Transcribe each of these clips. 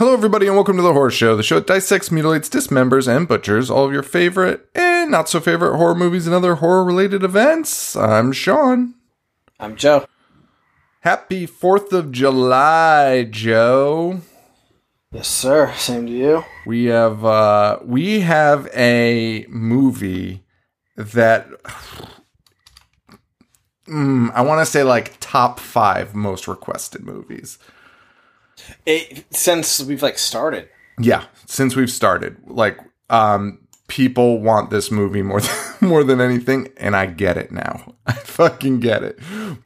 Hello, everybody, and welcome to the Horror Show, the show that dissects, mutilates, dismembers, and butchers all of your favorite and not so favorite horror movies and other horror related events. I'm Sean. I'm Joe. Happy 4th of July, Joe. Yes, sir. Same to you. We have uh we have a movie that mm, I want to say like top 5 most requested movies. It, since we've like started, Yeah, since we've started, like um people want this movie more than, more than anything and I get it now. I fucking get it.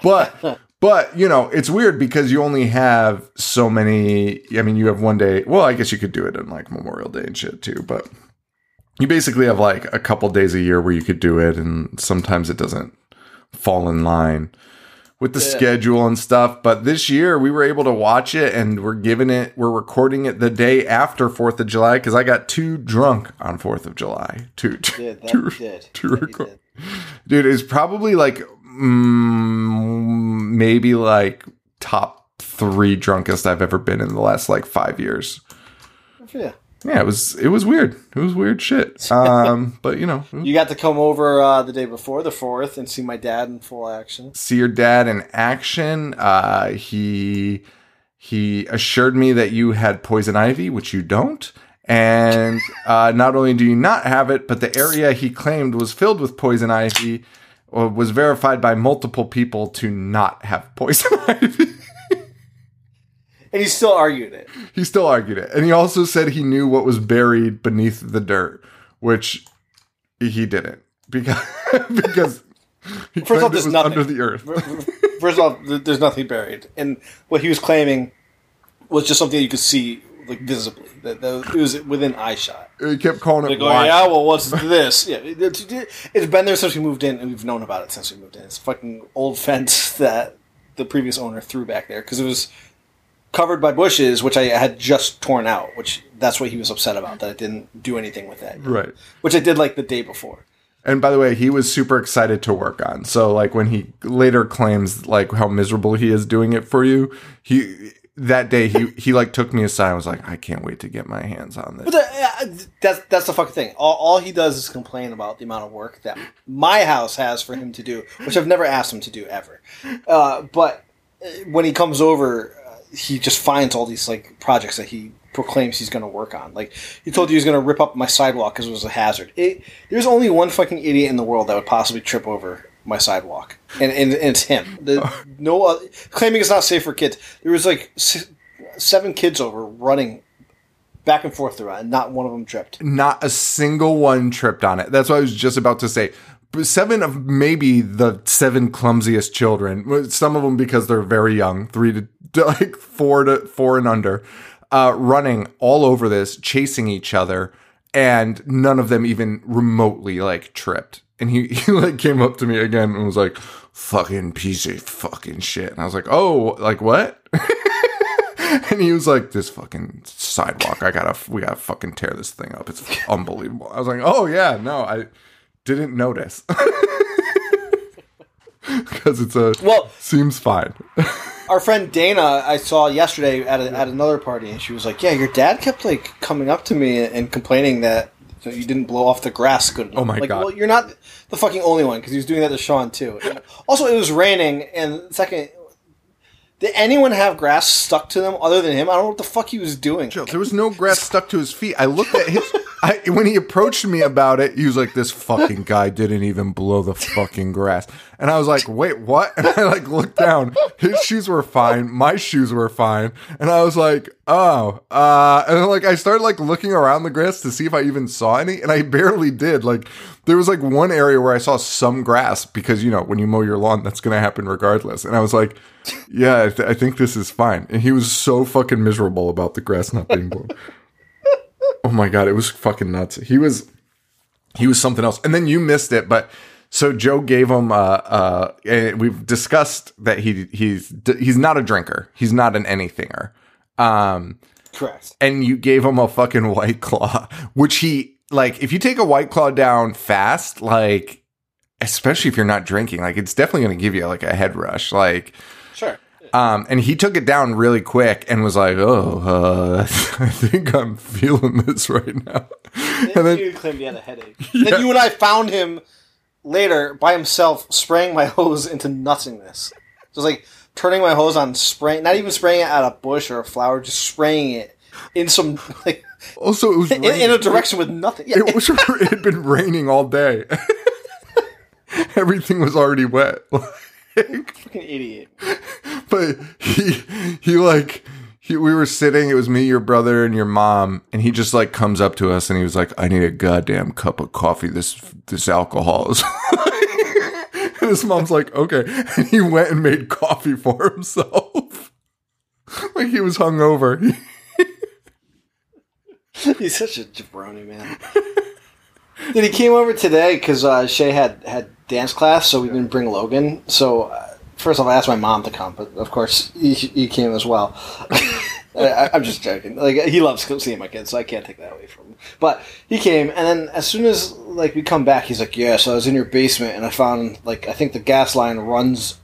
But but you know, it's weird because you only have so many I mean, you have one day. Well, I guess you could do it on like Memorial Day and shit too, but you basically have like a couple days a year where you could do it and sometimes it doesn't fall in line with the Yeah. schedule and stuff. But this year we were able to watch it and we're giving it, we're recording it the day after 4th of July because I got too drunk on 4th of July to, to, that to, to record. Dude, it's probably like mm, maybe like top three drunkest I've ever been in the last like five years. You. Yeah, it was it was weird. It was weird shit. Um, but you know, You got to come over uh, the day before the fourth and see my dad in full action. see your dad in action. Uh, he he assured me that you had poison ivy, which you don't. And uh, not only do you not have it, but the area he claimed was filled with poison ivy uh, was verified by multiple people to not have poison ivy. And he still argued it. he still argued it, and he also said he knew what was buried beneath the dirt, which he didn't because because he First off, there's was nothing. under the earth. First of all, there's nothing buried. And what he was claiming was just something you could see like visibly. That, that it was within eye shot. He kept calling it. Yeah, well, what's this? Yeah, it- it's, it's been there since we moved in, and we've known about it since we moved in. It's a fucking old fence that the previous owner threw back there because it was covered by bushes, which I had just torn out. Which that's what he was upset about that I didn't do anything with that. Right. Which I did like the day before. And by the way, he was super excited to work on. So like when he later claims like how miserable he is doing it for you, he that day he he like took me aside and was like, I can't wait to get my hands on this. But the, uh, that's that's the fucking thing. All, all he does is complain about the amount of work that my house has for him to do, which I've never asked him to do ever. Uh, but uh, when he comes over, he just finds all these like projects that he proclaims he's going to work on. Like he told you he's going to rip up my sidewalk because it was a hazard. It, there's only one fucking idiot in the world that would possibly trip over my sidewalk, and and, and it's him. The, no, claiming it's not safe for kids. There was like s- seven kids over running back and forth it, and not one of them tripped. Not a single one tripped on it. That's what I was just about to say. Seven of maybe the seven clumsiest children. Some of them because they're very young, three to to, like four to four and under, uh, running all over this, chasing each other, and none of them even remotely like tripped. And he, he like came up to me again and was like, "Fucking piece of fucking shit." And I was like, "Oh, like what?" and he was like, "This fucking sidewalk, I gotta, we gotta fucking tear this thing up. It's unbelievable." I was like, "Oh yeah, no, I didn't notice." Because it's a Well, seems fine. our friend Dana, I saw yesterday at, a, at another party, and she was like, "Yeah, your dad kept like coming up to me and complaining that." you didn't blow off the grass good enough. Oh my like, God. Well, you're not the fucking only one because he was doing that to Sean too. And also, it was raining, and second, did anyone have grass stuck to them other than him? I don't know what the fuck he was doing. There was no grass stuck to his feet. I looked at his. I, when he approached me about it, he was like, "This fucking guy didn't even blow the fucking grass," and I was like, "Wait, what?" And I like looked down. His shoes were fine. My shoes were fine, and I was like, "Oh," uh, and then like I started like looking around the grass to see if I even saw any, and I barely did. Like there was like one area where I saw some grass because you know when you mow your lawn, that's gonna happen regardless, and I was like. Yeah, I, th- I think this is fine. And he was so fucking miserable about the grass not being blown. oh my god, it was fucking nuts. He was he was something else. And then you missed it, but So Joe gave him. Uh, uh, and we've discussed that he he's he's not a drinker. He's not an anythinger. Um, Correct. and you gave him a fucking white claw, which he like. If you take a white claw down fast, like especially if you're not drinking, like it's definitely going to give you like a head rush. Like, Sure. um, and he took it down really quick and was like, "Oh, uh, I think I'm feeling this right now." And then you claimed he had a headache. Then you and I found him later by himself spraying my hose into nothingness. Just like turning my hose on, spraying, not even spraying it at a bush or a flower, just spraying it in some like also it was in, in a direction with nothing. Yeah, It was it had been raining all day. Everything was already wet. fucking idiot. but he he like he, we were sitting it was me your brother and your mom and he just like comes up to us and he was like i need a goddamn cup of coffee this this alcohol is and his mom's like okay and he went and made coffee for himself like he was hungover He's such a jabroni, man. Dude, he came over today because uh, Shay had had dance class, so we didn't bring Logan. So uh, first off, I asked my mom to come, but of course he, he came as well. I, I'm just joking. Like he loves seeing my kids, so I can't take that away from him. But he came, and then as soon as like we come back, he's like, "Yeah, so I was in your basement, and I found like I think the gas line runs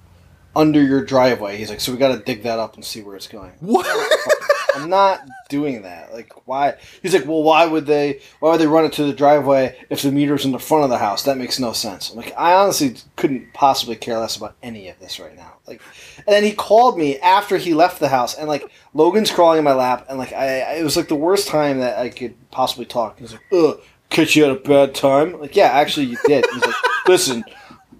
under your driveway." He's like, "So we got to dig that up and see where it's going." what I'm not doing that. Like, why? He's like, well, why would they? Why would they run it to the driveway if the meter's in the front of the house? That makes no sense. I'm like, I honestly couldn't possibly care less about any of this right now. Like, and then he called me after he left the house, and like Logan's crawling in my lap, and like I, I- it was like the worst time that I could possibly talk. He's like, ugh, catch you at a bad time. Like, yeah, actually, you did. He's like, listen.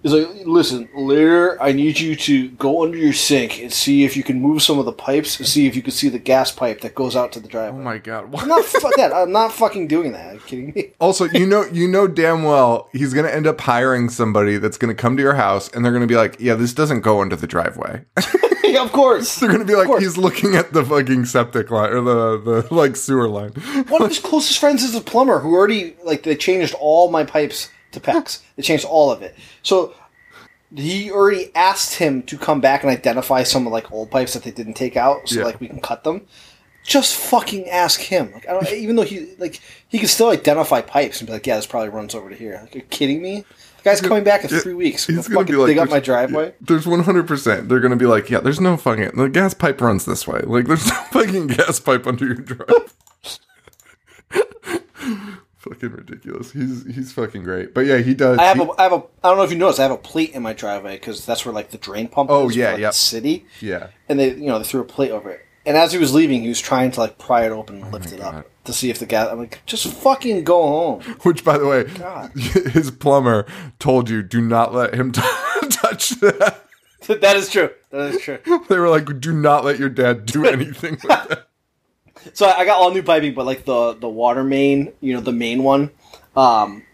He's like, listen, later I need you to go under your sink and see if you can move some of the pipes and see if you can see the gas pipe that goes out to the driveway. oh my god I'm not fu- Dad, I'm not fucking doing that. Are you kidding me? also you know you know damn well he's gonna end up hiring somebody that's gonna come to your house and they're gonna be like yeah this doesn't go under the driveway Yeah, of course. They're gonna be like, he's looking at the fucking septic line or the the like sewer line. One of his closest friends is a plumber who already like they changed all my pipes to PEX. They changed all of it. So he already asked him to come back and identify some of like old pipes that they didn't take out, so Yeah. like we can cut them. Just fucking ask him. Like I don't, even though he like he can still identify pipes and be like, yeah, this probably runs over to here. Like, you're kidding me? The guy's coming back in three weeks. He's gonna fucking be like, dig up "There's- my driveway. There's 100. percent They're gonna be like, yeah, there's no fucking the gas pipe runs this way. Like, there's no fucking gas pipe under your drive. fucking ridiculous. He's he's fucking great. But yeah, he does. I have he- a, I have a, I don't know if you noticed, I have a plate in my driveway because that's where like the drain pump. Oh, is for, yeah, like, yep. the city. yeah. and they you know they threw a plate over it. And as he was leaving, he was trying to like pry it open and oh lift it God. up to see if the gas. I'm like, just fucking go home. Which, by the way, God. his plumber told you do not let him t- touch that. that is true. That is true. They were like, do not let your dad do anything with that. So I got all new piping, but like the the water main, you know, the main one, um,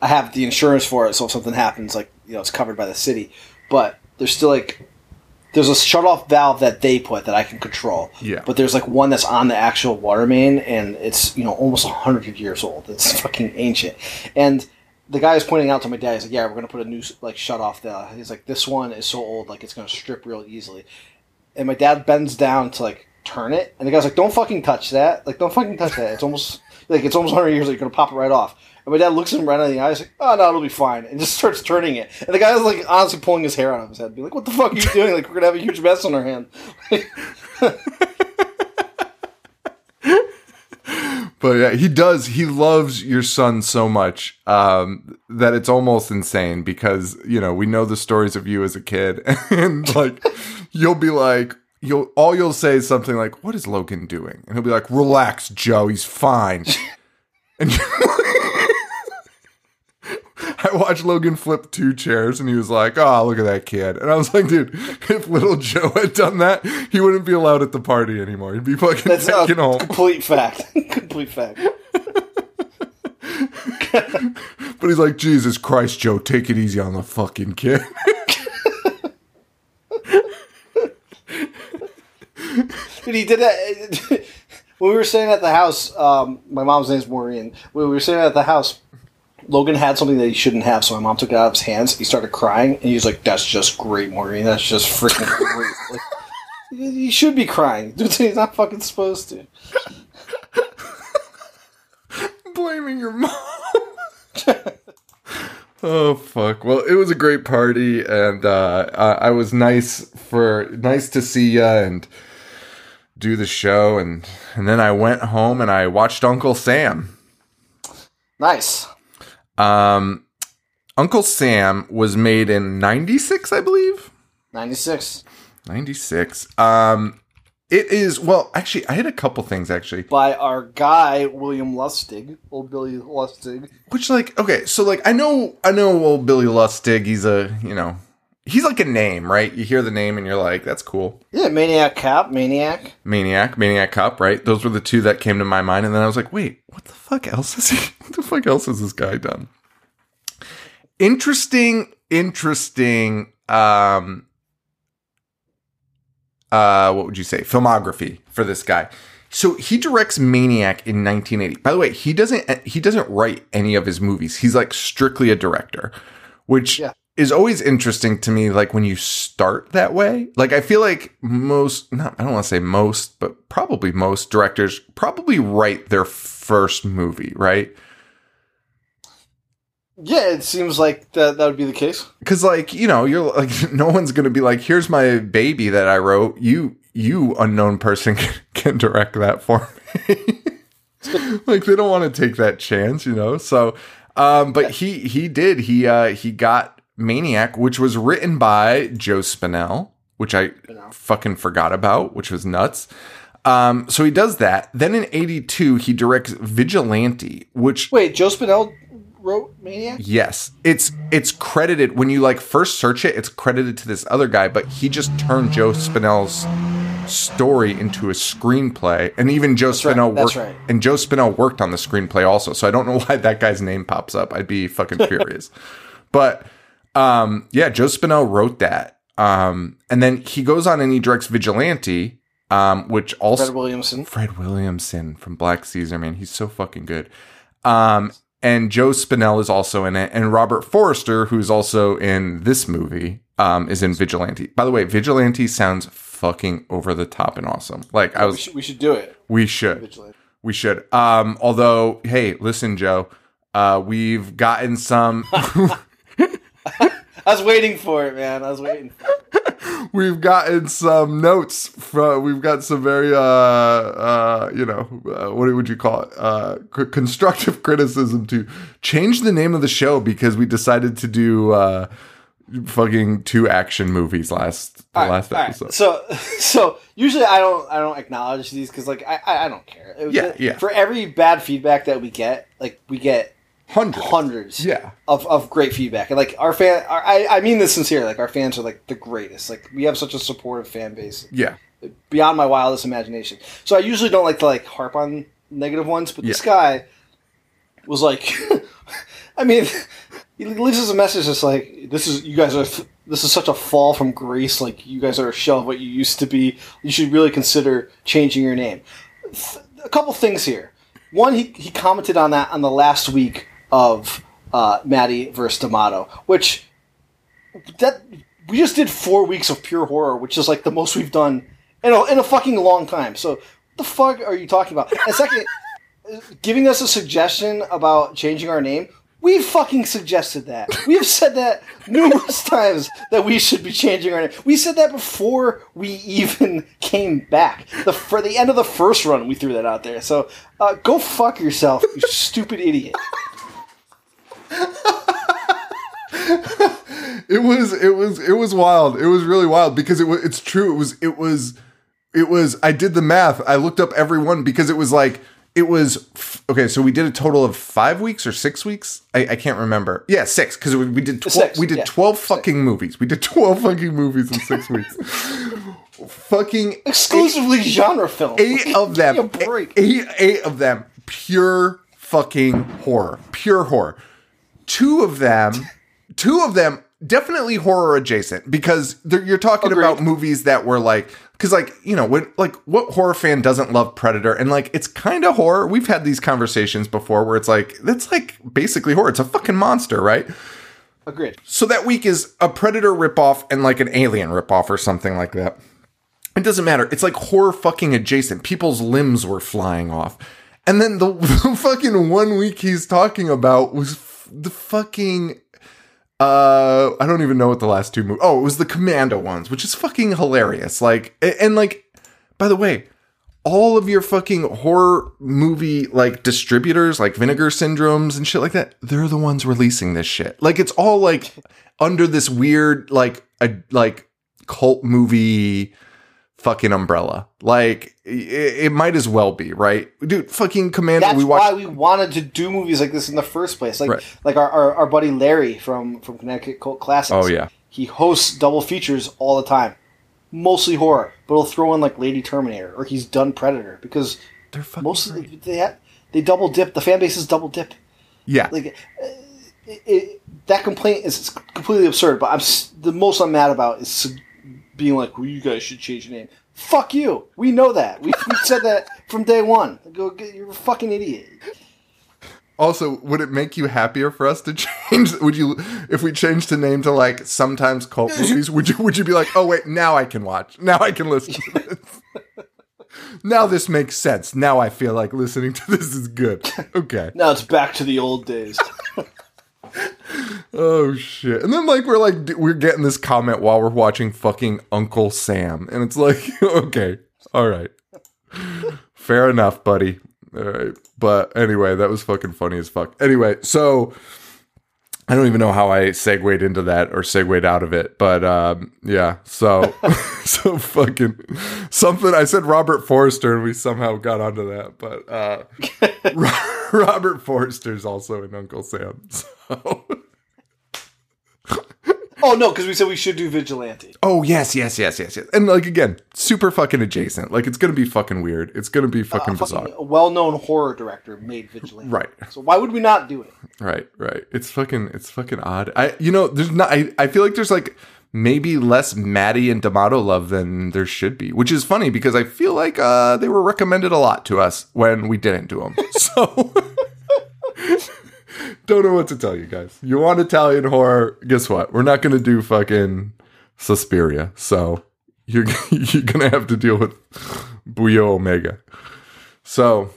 I have the insurance for it. So if something happens, like you know, it's covered by the city. But there's still like there's a shut off valve that they put that I can control. Yeah. But there's like one that's on the actual water main, and it's you know almost hundred years old. It's fucking ancient, and. The guy is pointing out to my dad. He's like, "Yeah, we're gonna put a new like shut off there." He's like, "This one is so old, like it's gonna strip real easily." and my dad bends down to like turn it, and the guy's like, "Don't fucking touch that! Like, don't fucking touch that! It's almost like it's almost 100 years. Like, you're gonna pop it right off." And my dad looks him right in the eyes, like, "Oh no, it'll be fine," and just starts turning it. And the guy's like, honestly, pulling his hair out of his head, be like, "What the fuck are you doing? Like, we're gonna have a huge mess on our hand." But yeah, he does. He loves your son so much um, that it's almost insane because you know we know the stories of you as a kid, and like you'll be like, you'll all you'll say is something like, "What is Logan doing?" And he'll be like, "Relax, Joe. He's fine." and I watched Logan flip two chairs, and he was like, "Oh, look at that kid." And I was like, "Dude, if little Joe had done that, he wouldn't be allowed at the party anymore. He'd be fucking That's a taken home." complete fact. complete fact. But he's like, Jesus Christ, Joe, take it easy on the fucking kid. Dude, he did that when we were staying at the house. Um, my mom's name's Maureen. When we were staying at the house, Logan had something that he shouldn't have, so my mom took it out of his hands. He started crying, and he was like, "That's just great, Maureen. That's just freaking great." Like, he should be crying. Dude, he's not fucking supposed to. blaming your mom. oh fuck! Well, it was a great party, and uh, I, I was nice for nice to see you and do the show, and and then I went home and I watched Uncle Sam. Nice. Um, Uncle Sam was made in '96, I believe. 96. 96. Um, it is well. Actually, I had a couple things actually. By our guy, William Lustig. Old Billy Lustig. Which like okay, so like I know I know old Billy Lustig. He's a you know he's like a name, right? You hear the name and you're like, that's cool. Yeah, Maniac Cop, Maniac. Maniac, Maniac Cop, right? Those were the two that came to my mind, and then I was like, wait, what the fuck else has he? What the fuck else has this guy done? Interesting, interesting. Um, uh, what would you say? Filmography for this guy. So he directs Maniac in 1980. By the way, he doesn't he doesn't write any of his movies. He's like strictly a director, which Yeah. Is always interesting to me. Like when you start that way, like I feel like most, not I don't want to say most, but probably most directors probably write their first movie, right? Yeah, it seems like that, that would be the case. Because like you know, you're like no one's gonna be like, here's my baby that I wrote. You you unknown person can direct that for me. like they don't want to take that chance, you know. So, um, but he he did he uh he got Maniac, which was written by Joe Spinell, which I fucking forgot about, which was nuts. Um, so he does that. Then in '82, he directs Vigilante, which Wait, Joe Spinell wrote Maniac? Yes, it's it's credited when you like first search it. It's credited to this other guy, but he just turned Joe Spinell's story into a screenplay, and even Joe right, Spinell that's worked. right. And Joe Spinell worked on the screenplay also. So I don't know why that guy's name pops up. I'd be fucking furious. But um, yeah, Joe Spinell wrote that, um, and then he goes on and he directs Vigilante, um, which also Fred Williamson. Fred Williamson from Black Caesar, man, he's so fucking good. Um, and Joe Spinell is also in it, and Robert Forster, who's also in this movie, um, is in Vigilante. By the way, Vigilante sounds fucking over the top and awesome. Like I We was, should, we should do it. we should, Vigilante. we should. Um, although, hey, listen, Joe, uh, we've gotten some. I was waiting for it, man. I was waiting we've gotten some notes from we've got some very uh uh you know uh, what would you call it uh c- constructive criticism to change the name of the show because we decided to do uh fucking two action movies last the right, last all right. episode So, so usually I don't I don't acknowledge these because like I, I don't care. It- Yeah, yeah. For every bad feedback that we get, like we get hundreds hundreds. yeah Of, of great feedback and like our fan, our, I I mean this sincerely. Like our fans are like the greatest. Like we have such a supportive fan base yeah beyond my wildest imagination. So I usually don't like to like harp on negative ones, but this guy was like, I mean, he leaves us a message that's like, "This is you guys are this is such a fall from grace. Like you guys are a shell of what you used to be. You should really consider changing your name." Th- a couple things here. One, he he commented on that on the last week of uh, Mattei versus D'Amato, which that we just did four weeks of pure horror, which is like the most we've done in a, in a fucking long time. So, what the fuck are you talking about? And second, giving us a suggestion about changing our name. We fucking suggested that. We have said that numerous times that we should be changing our name. We said that before we even came back. The for the end of the first run, we threw that out there. So uh, go fuck yourself, you stupid idiot. it was it was it was wild. It was really wild because it was it's true. It was it was it was i did the math. I looked up every one because it was like it was okay so we did a total of five weeks or six weeks? I, I can't remember. Yeah six because we did 12 Six, we did yeah. 12 fucking movies. We did 12 fucking movies in six weeks. Fucking Exclusively genre films. eight of them Give me a break. eight eight of them pure fucking horror pure horror two of them two of them definitely horror adjacent because you're talking Agreed. about movies that were like because like you know when like what horror fan doesn't love predator? And like it's kind of horror. We've had these conversations before where it's like that's like basically horror. It's a fucking monster right? Agreed. so that week is a predator ripoff and like an alien ripoff or something like that. It doesn't matter. It's like horror fucking adjacent. People's limbs were flying off. And then the, the fucking one week he's talking about was the fucking uh i don't even know what the last two movies oh it was the commando ones which is fucking hilarious. Like and like by the way all of your fucking horror movie like distributors like vinegar syndromes and shit like that they're the ones releasing this shit. Like it's all like under this weird like a like cult movie fucking umbrella like it, it might as well be right dude fucking commando That's we why we wanted to do movies like this in the first place. Like Right. like our, our, our buddy Larry from from Connecticut Cult Classics. Oh, yeah. he hosts double features all the time, mostly horror, but he'll throw in like Lady Terminator or he's done Predator because they're fucking most of the, they they double dip. The fan base is double dip. yeah Like uh, it, it, that complaint is completely absurd. But I'm the most I'm mad about is being like, well, you guys should change your name. Fuck you. We know that. We, we said that from day one. Go, get, you're a fucking idiot. Also, would it make you happier for us to change? Would you, if we changed the name to like sometimes cult movies? Would you? Would you be like, oh wait, now I can watch. Now I can listen to this. now this makes sense. Now I feel like listening to this is good. Okay. Now it's back to the old days. Oh shit. And then like we're like we're getting this comment while we're watching fucking Uncle Sam, and it's like, okay, all right, fair enough, buddy. All right, but anyway, that was fucking funny as fuck. Anyway, so I don't even know how I segued into that or segued out of it, but um, yeah. So so fucking something. I said Robert Forster, and we somehow got onto that, but uh, Ro- Robert Forster's also in Uncle Sam. So. Oh no, because we said we should do vigilante. Oh yes, yes, yes, yes, yes. And like again, super fucking adjacent. Like it's gonna be fucking weird. It's gonna be fucking A bizarre. fucking well-known horror director made vigilante. Right. So why would we not do it? Right, right. It's fucking it's fucking odd. I you know, there's not I, I feel like there's like maybe less Mattei and D'Amato love than there should be, which is funny because I feel like uh they were recommended a lot to us when we didn't do them. So don't know what to tell you guys. You want Italian horror? Guess what? We're not gonna do fucking Suspiria. So you're you're gonna have to deal with Buio Omega. So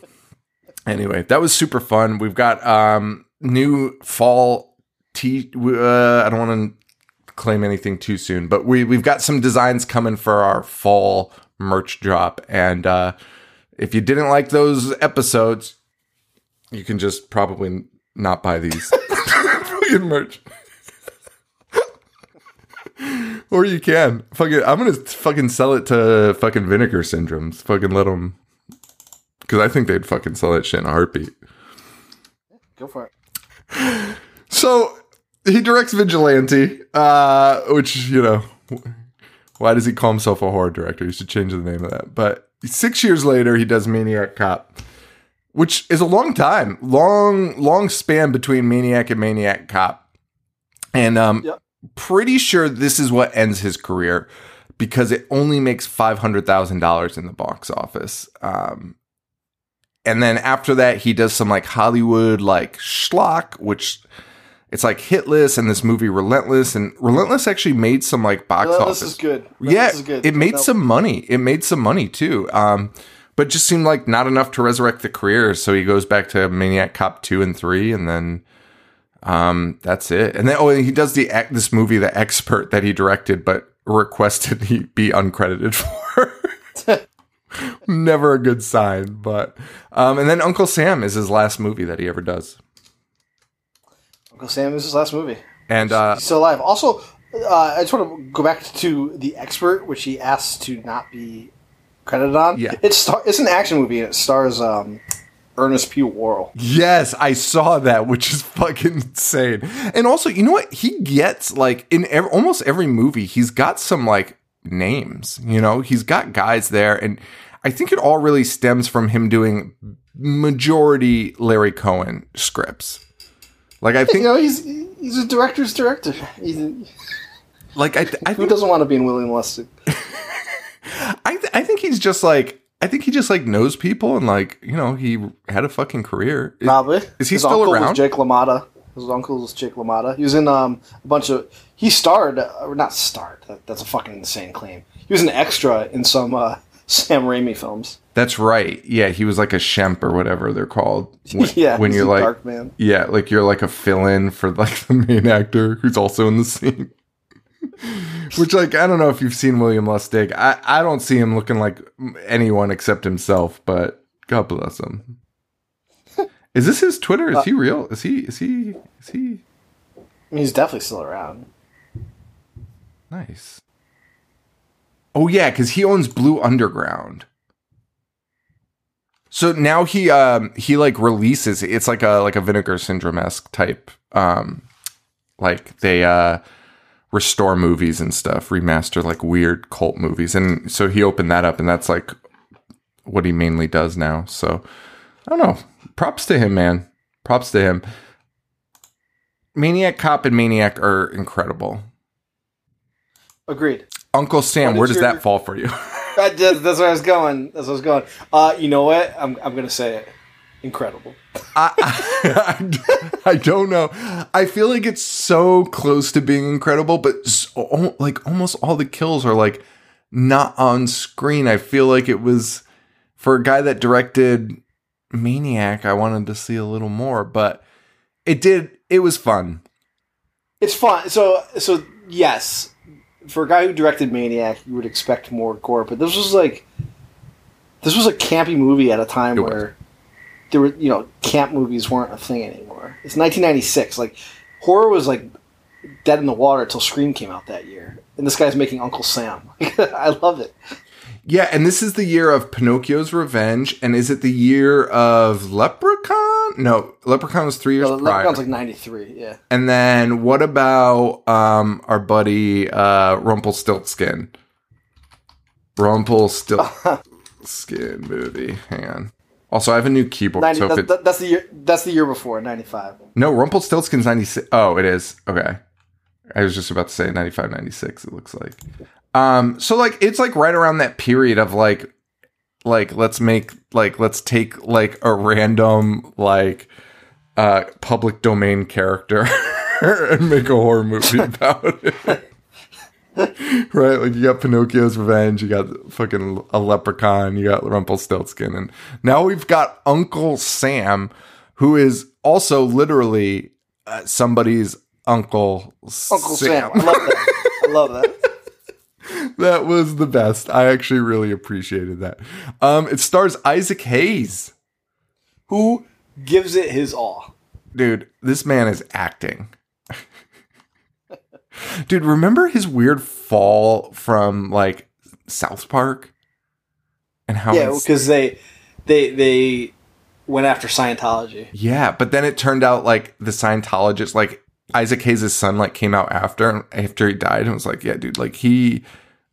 anyway, that was super fun. We've got um new fall t uh, I don't want to claim anything too soon, but we we've got some designs coming for our fall merch drop and uh if you didn't like those episodes, you can just probably not buy these fucking merch. or you can. Fucking I'm going to fucking sell it to fucking vinegar syndromes. Fucking let them cuz I think they'd fucking sell that shit in a heartbeat. Go for it. So he directs Vigilante, uh, which you know, why does he call himself a horror director? He should change the name of that. But six years later, he does Maniac Cop, which is a long time, long, long span between Maniac and Maniac Cop, and um, Yep. pretty sure this is what ends his career because it only makes five hundred thousand dollars in the box office. Um, and then after that, he does some like Hollywood like schlock, which it's like Hit List and this movie Relentless, and Relentless actually made some like box Well, office. this is good. yeah, is good. it made No. some money. It made some money too. Um, but just seemed like not enough to resurrect the career. So he goes back to Maniac Cop two and three, and then um, that's it. And then oh, and he does the this movie, The Expert, that he directed, but requested he be uncredited for. Never a good sign, but um, and then Uncle Sam is his last movie that he ever does, Uncle Sam is his last movie. and uh, He's still alive. Also, uh, I just want to go back to the expert, which he asked to not be credited on. Yeah. it's star- it's an action movie and it stars um, Ernest P. Worrell. Yes, I saw that, which is fucking insane. And also, you know what? He gets like in ev- almost every movie, he's got some like names. You know, he's got guys there, and I think it all really stems from him doing majority Larry Cohen scripts. Like I think You think know, he's He's a director's director. He's a, Like I, th- I who doesn't want to be in William Lustig? I, th- I think he's just like I think he just like knows people and like you know he had a fucking career. Is- Probably. Is he His still uncle around? Was Jake LaMotta. His uncle was Jake LaMotta. He was in um, a bunch of. He starred, uh, or not starred. That, that's a fucking insane claim. He was an extra in some uh, Sam Raimi films. That's right. Yeah, he was like a shemp or whatever they're called. When, yeah, when you're like Darkman. Yeah, like you're like a fill-in for like the main actor who's also in the scene. Which, like, I don't know if you've seen William Lustig. I I don't see him looking like anyone except himself. But God bless him. Is this his Twitter? Is he real? Is he? Is he? Is he? He's definitely still around. Nice. Oh yeah, because he owns Blue Underground. So now he um he like releases it's like a like a vinegar syndrome esque type um like they uh restore movies and stuff, remaster like weird cult movies. And so he opened that up and that's like what he mainly does now. So I don't know. Props to him, man. Props to him. Maniac Cop and Maniac are incredible. Agreed. Uncle Sam, where does your- that fall for you? That, that- that's where I was going. That's where I was going. Uh, you know what? I'm, I'm going to say it. Incredible. I, I, I don't know. I feel like it's so close to being incredible, but so, like almost all the kills are like not on screen. I feel like it was for a guy that directed Maniac. I wanted to see a little more, but it did. It was fun. It's fun. So, so yes, for a guy who directed Maniac, you would expect more gore, but this was like, this was a campy movie at a time It was. There were, you know, camp movies weren't a thing anymore. It's 1996. Like, horror was like dead in the water until Scream came out that year, and this guy's making Uncle Sam. I love it. Yeah, and this is the year of Pinocchio's Revenge, and is it the year of Leprechaun? No, Leprechaun was three years Uh, prior. Leprechaun's like 93. Yeah. And then what about um our buddy uh Rumpelstiltskin? Rumpelstiltskin movie. Hang on. Also, I have a new keyboard. 90, so if that, it, that's the year. That's the year before 95. no, Rumpelstiltskin's 96. Oh, it is. Okay. I was just about to say 95, 96, it looks like. Um, so like it's like right around that period of like like let's make like let's take like a random like uh public domain character and make a horror movie about it. right? Like you got Pinocchio's Revenge, you got fucking a leprechaun, you got Rumpelstiltskin, and now we've got Uncle Sam, who is also literally uh, somebody's uncle. Uncle Sam. I love that. I love that. that was the best. I actually really appreciated that. Um, it stars Isaac Hayes. Who gives it his all? Dude, this man is acting. Dude, remember his weird fall from like South Park? And how Yeah, because they they they went after Scientology. Yeah, but then it turned out like the Scientologist, like Isaac Hayes' son, like came out after after he died and was like, "Yeah, dude, like he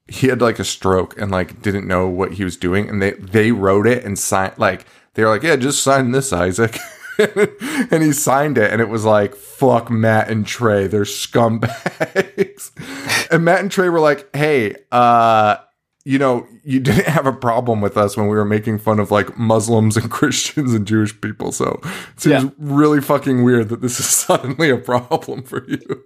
he had like a stroke and like didn't know what he was doing." And they they wrote it and signed like they were like, "Yeah, just sign this, Isaac." and he signed it, and it was like, "Fuck Matt and Trey, they're scumbags." and Matt and Trey were like, "Hey, uh." You know, you didn't have a problem with us when we were making fun of like Muslims and Christians and Jewish people. So it seems Yeah. really fucking weird that this is suddenly a problem for you.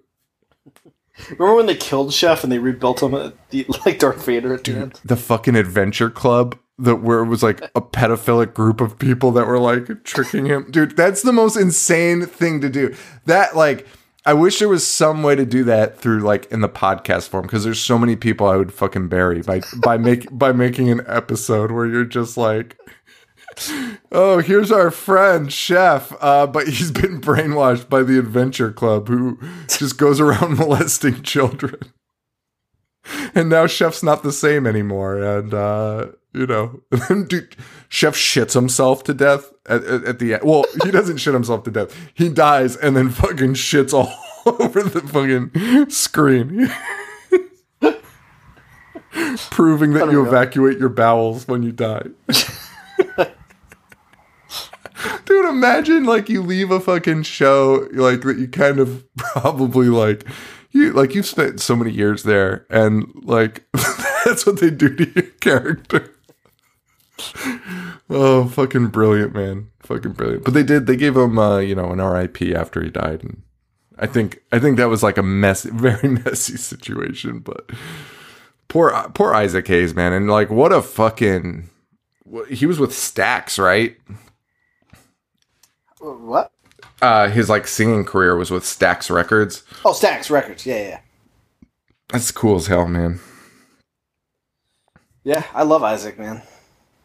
Remember when they killed Chef and they rebuilt him at the, like Darth Vader at the end? The fucking adventure club that where it was like a pedophilic group of people that were like tricking him. Dude, that's the most insane thing to do. That like I wish there was some way to do that through like in the podcast form because there's so many people I would fucking bury by by make by making an episode where you're just like Oh, here's our friend Chef, uh, but he's been brainwashed by the Adventure Club, who just goes around molesting children. And now Chef's not the same anymore, and uh, you know, dude, Chef shits himself to death at, at, at the end. Well, he doesn't shit himself to death. He dies and then fucking shits all over the fucking screen. Proving that you Unreal. evacuate your bowels when you die. Dude, imagine like you leave a fucking show like that you kind of probably like you like you've spent so many years there and like that's what they do to your character. Oh, fucking brilliant, man. Fucking brilliant. But they did they gave him uh, you know, an RIP after he died and I think I think that was like a messy very messy situation, but poor poor Isaac Hayes, man. And like what a fucking he was with Stax, right? What? Uh, his like singing career was with Stax Records. Oh, Stax Records. Yeah, yeah. That's cool as hell, man. Yeah, I love Isaac, man.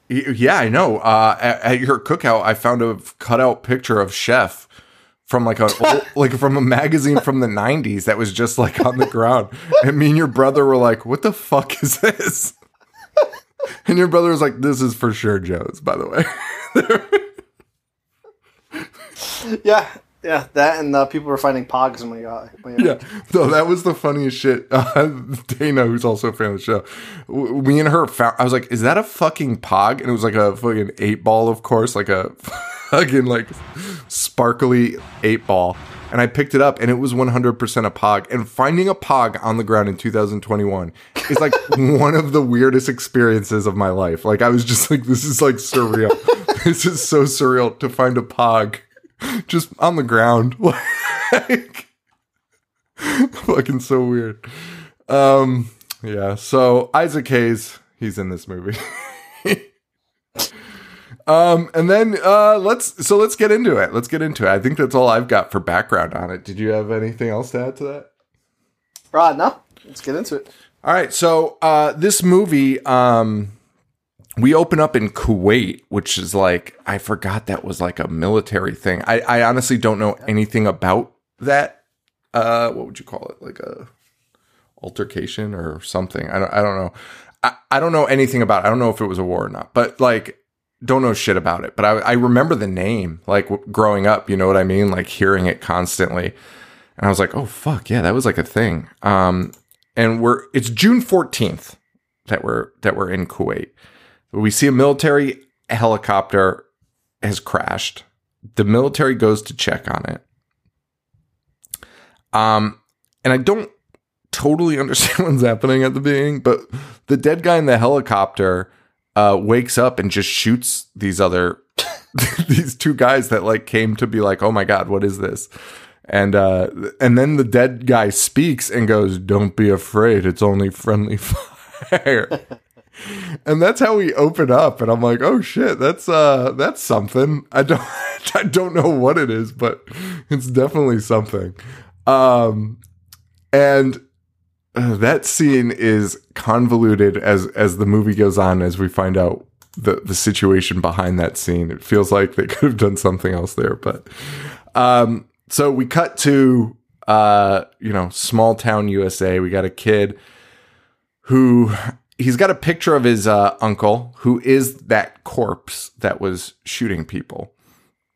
Yeah, I know. Uh, at, at your cookout, I found a cutout picture of Chef from like a old, like from a magazine from the '90s that was just like on the ground, and me and your brother were like, "What the fuck is this?" And your brother was like, "This is for sure Joe's." By the way, Yeah, yeah. That and uh, people were finding pogs in my my yeah. No, that was the funniest shit. Uh, Dana, who's also a fan of the show, w- me and her found. I was like, "Is that a fucking pog?" And it was like a fucking eight ball, of course, like a fucking like sparkly eight ball. And I picked it up, and it was 100% a pog. And finding a pog on the ground in 2021 is like one of the weirdest experiences of my life. Like I was just like, this is like surreal. this is so surreal to find a pog just on the ground. Like fucking so weird. Um, yeah. So Isaac Hayes, he's in this movie. um, and then uh, let's so let's get into it. Let's get into it. I think that's all I've got for background on it. Did you have anything else to add to that? Right, no. Let's get into it. All right. So uh, this movie, um, we open up in Kuwait, which is like I forgot that was like a military thing. I, I honestly don't know anything about that. Uh, what would you call it? Like a altercation or something? I don't. I don't know. I, I don't know anything about. It. I don't know if it was a war or not. But like, don't know shit about it. But I I remember the name like w- growing up. You know what I mean? Like hearing it constantly, and I was like, oh fuck yeah, that was like a thing. Um, and we're it's June fourteenth that we're that we're in Kuwait. We see a military helicopter has crashed. The military goes to check on it. Um, and I don't totally understand what's happening at the beginning, but the dead guy in the helicopter uh, wakes up and just shoots these other these two guys that like came to be like, oh my god, what is this? And uh, and then the dead guy speaks and goes, "Don't be afraid. It's only friendly fire." And that's how we open up and i'm like oh shit that's uh that's something. I don't i don't know what it is but it's definitely something. Um and uh, that scene is convoluted as as the movie goes on as we find out the the situation behind that scene. It feels like they could have done something else there but um so we cut to uh you know small town usa we got a kid who he's got a picture of his uh, uncle who is that corpse that was shooting people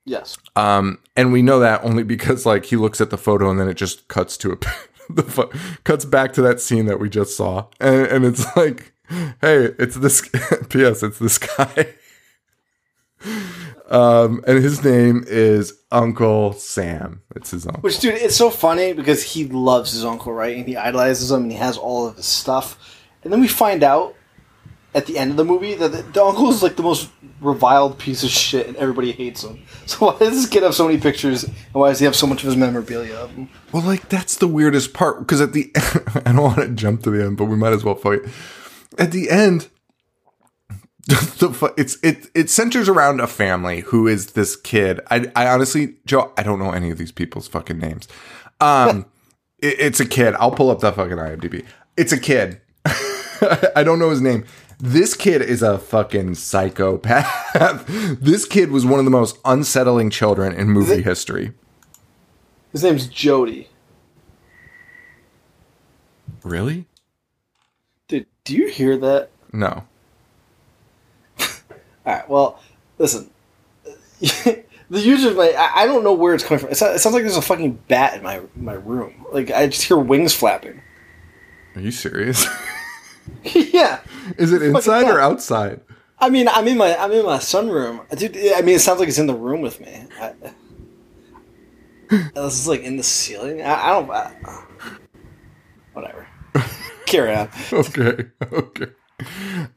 Yes. um and we know that only because like he looks at the photo and then it just cuts to a the pho- cuts back to that scene that we just saw and, and it's like hey it's this ps it's this guy um and his name is uncle sam it's his uncle Which, dude, it's so funny because he loves his uncle, right? And he idolizes him, and he has all of his stuff. And then we find out at the end of the movie that the, the uncle is like the most reviled piece of shit, and everybody hates him. So why does this kid have so many pictures, and why does he have so much of his memorabilia of him? Well, like that's the weirdest part because at the I don't want to jump to the end, but we might as well fight. At the end, the it's it it centers around a family who is this kid. I I honestly, Joe, I don't know any of these people's fucking names. Um, it, it's a kid. I'll pull up that fucking IMDb. It's a kid. I don't know his name. This kid is a fucking psychopath. this kid was one of the most unsettling children in movie history. His name's Jody. Really? Dude, do you hear that? No. All right. Well, listen. the user, like, I, I don't know where it's coming from. It sounds, it sounds like there's a fucking bat in my my room. Like I just hear wings flapping. Are you serious? yeah, Is it inside or outside? I mean, I'm in my I'm in my sunroom, dude. I mean, it sounds like it's in the room with me. I, this is like in the ceiling. I, I don't. I, whatever. Carry on. okay, okay.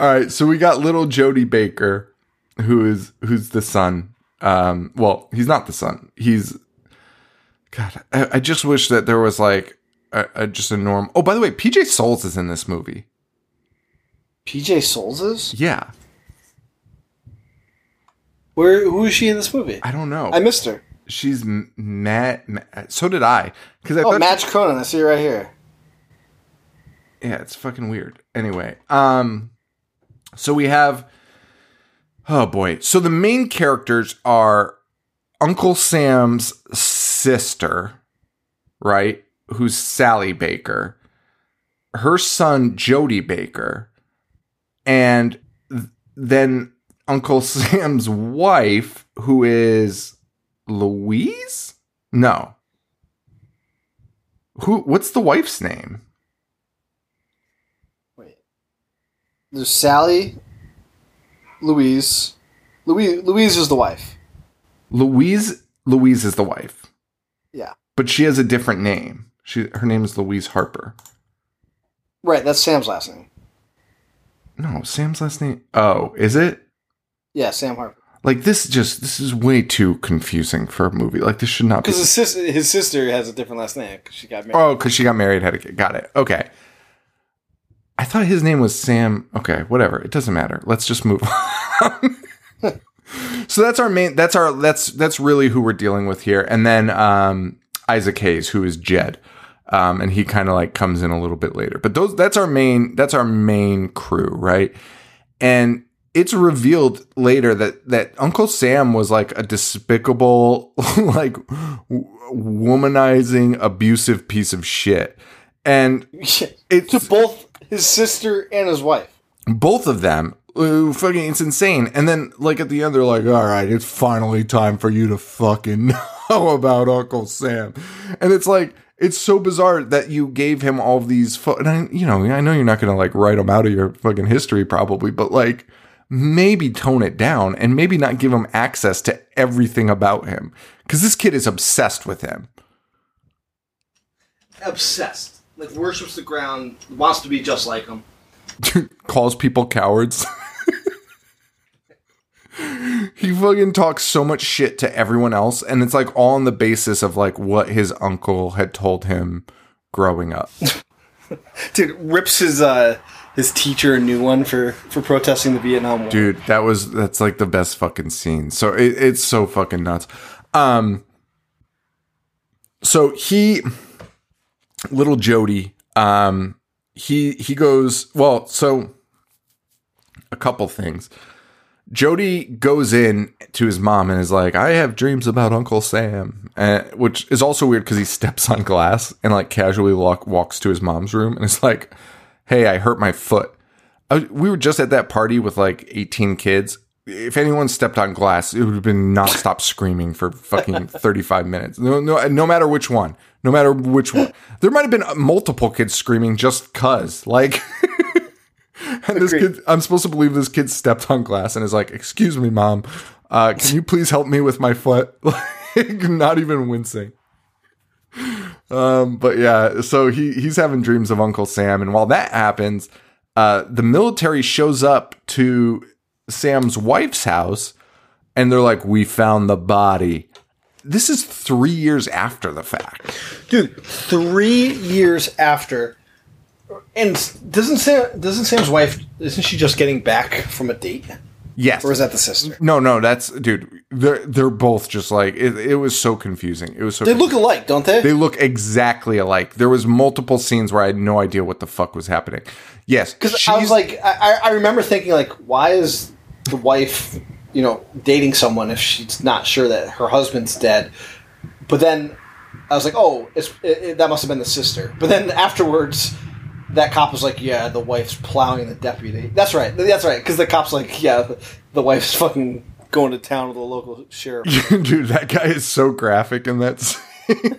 All right, so we got little Jody Baker, who is who's the son. Um, well, he's not the son. He's God. I, I just wish that there was like a, a just a norm. Oh, by the way, PJ Soles is in this movie. PJ Soles is Yeah, where? Who is she in this movie? I don't know. I missed her. She's m- Matt. So did I. Because I Oh, thought Match Conan. I see her right here. yeah, it's fucking weird. Anyway, um, so we have, oh boy. So the main characters are Uncle Sam's sister, right? Who's Sally Baker, her son Jody Baker, and th- then Uncle Sam's wife, who is Louise. No. Who? What's the wife's name? Wait. There's Sally, Louise. Louise Louise is the wife. Louise Louise is the wife, Yeah. but she has a different name. She her name is Louise Harper. Right. That's Sam's last name. No, Sam's last name. Oh, is it? Yeah, Sam Harper. Like this just this is way too confusing for a movie. Like this should not be. Because his sister, his sister has a different last name because she got married. Oh, because she got married, had a kid. Got it. Okay. I thought his name was Sam. Okay, whatever. It doesn't matter. Let's just move on. so that's our main. That's our. That's that's really who we're dealing with here. And then um, Isaac Hayes, who is Jed, um, and he kind of like comes in a little bit later. But those that's our main. That's our main crew, right? And it's revealed later that that Uncle Sam was like a despicable, like womanizing, abusive piece of shit. And it's to both his sister and his wife. both of them uh, fucking it's insane and then like at the end they're like all right it's finally time for you to fucking know about uncle sam and it's like it's so bizarre that you gave him all these fo- and I, you know i know you're not gonna like write them out of your fucking history probably but like maybe tone it down and maybe not give him access to everything about him because this kid is obsessed with him Obsessed. Like worships the ground, wants to be just like him. calls people cowards. he fucking talks so much shit to everyone else, and it's like all on the basis of like what his uncle had told him growing up. Dude rips his uh his teacher a new one for for protesting the Vietnam War. Dude, that was that's like the best fucking scene. So it, it's so fucking nuts. Um so he little Jody, um he he goes, well, so a couple things. Jody goes in to his mom and is like, "I have dreams about Uncle Sam," which is also weird because he steps on glass and like casually walk, walks to his mom's room and is like, "Hey, I hurt my foot." I, we were just at that party with like 18 kids. If anyone stepped on glass, it would have been nonstop screaming for fucking 35 minutes. No, no, no matter which one, no matter which one. There might have been multiple kids screaming just cuz. Like, and this Agreed. kid, I'm supposed to believe this kid stepped on glass and is like, "Excuse me, mom, uh, can you please help me with my foot?" Like, not even wincing. Um, but yeah, so he he's having dreams of Uncle Sam, and while that happens, uh, the military shows up to Sam's wife's house, and they're like, "We found the body." This is three years after the fact. Dude, three years after, and doesn't Sam doesn't Sam's wife isn't she just getting back from a date, Yes, or is that the sister? no, no, that's dude. They're they're both just like it. It was so confusing. It was so. They look alike, don't they? They look exactly alike. There was multiple scenes where I had no idea what the fuck was happening. Yes, Because I was like, I, I remember thinking like, why is the wife, you know, dating someone if she's not sure that her husband's dead? But then I was like, oh, it's it, it- that must have been the sister. But then afterwards, that cop was like, yeah, the wife's plowing the deputy. That's right. That's right. Because the cop's like, yeah, the, the wife's fucking going to town with the local sheriff. dude that guy is so graphic in that scene.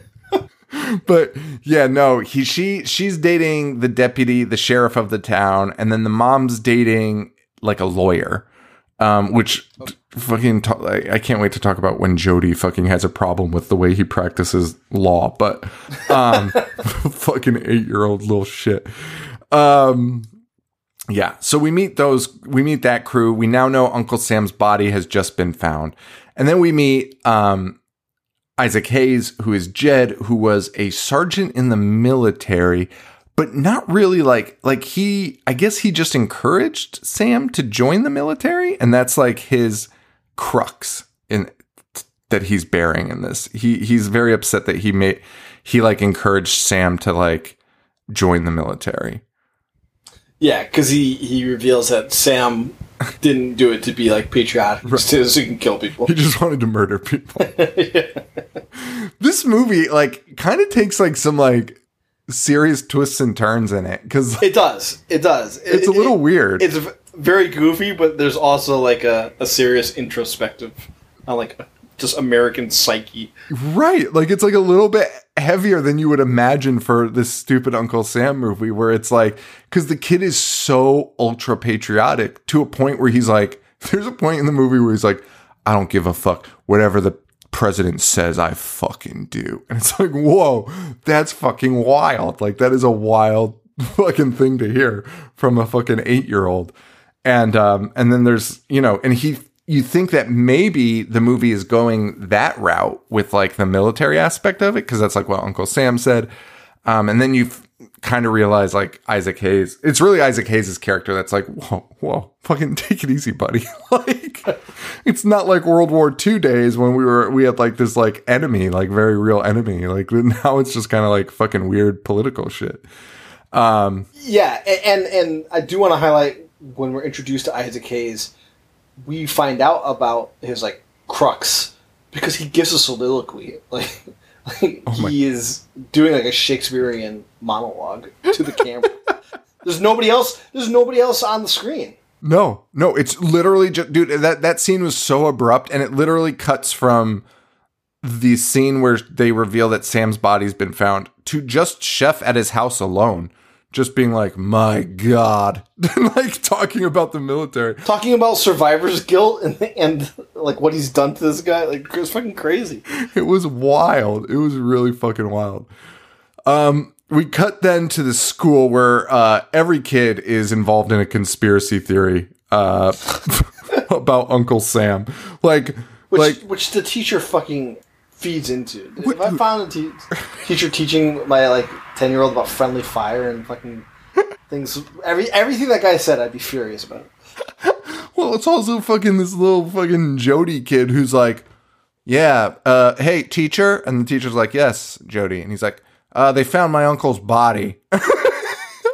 but yeah no he she she's dating the deputy the sheriff of the town and then the mom's dating like a lawyer Um, which t- fucking ta- I I can't wait to talk about when Jody fucking has a problem with the way he practices law, but um, fucking eight year old little shit. Um, yeah, so we meet those, we meet that crew. We now know Uncle Sam's body has just been found, and then we meet um, Isaac Hayes, who is Jed, who was a sergeant in the military, but not really like like he. I guess he just encouraged Sam to join the military, and that's like his crux in that he's bearing in this. He he's very upset that he made he like encouraged Sam to like join the military. Yeah, because he he reveals that Sam didn't do it to be like patriotic, just so he can kill people. He just wanted to murder people. This movie like kind of takes like some like serious twists and turns in it because It does. It does. It- it's a little it- weird. It's very goofy, but there's also like a, a serious introspective on like uh, just American psyche. Right. Like it's like a little bit heavier than you would imagine for this stupid Uncle Sam movie where it's like cuz the kid is so ultra patriotic to a point where he's like there's a point in the movie where he's like I don't give a fuck whatever the president says I fucking do. And it's like whoa, that's fucking wild. Like that is a wild fucking thing to hear from a fucking 8-year-old. And um and then there's, you know, and he you think that maybe the movie is going that route with like the military aspect of it because that's like what Uncle Sam said. Um, and then you kind of realize like Isaac Hayes, it's really Isaac Hayes' character that's like, whoa, whoa, fucking take it easy, buddy. like, it's not like World War II days when we were, we had like this like enemy, like very real enemy. Like now it's just kind of like fucking weird political shit. Um Yeah, and and I do want to highlight when we're introduced to Isaac Hayes, we find out about his like crux because he gives a soliloquy. Like, like Oh he is doing like a Shakespearean monologue to the camera. there's nobody else. There's nobody else on the screen. No, no, it's literally just, dude, that, that scene was so abrupt and it literally cuts from the scene where they reveal that Sam's body's been found to just Chef at his house alone, just being like, my God, like talking about the military. Talking about survivor's guilt and and like what he's done to this guy, like it's fucking crazy. It was wild. It was really fucking wild. Um, we cut then to the school where uh, every kid is involved in a conspiracy theory uh, about Uncle Sam. Like, Which like which the teacher fucking feeds into. if I found a te- teacher teaching my like ten year old about friendly fire and fucking things, every everything that guy said, I'd be furious about. Well, it's also fucking this little fucking Jody kid who's like, yeah, uh, hey, teacher. And the teacher's like, yes, Jody. And he's like, uh, they found my uncle's body.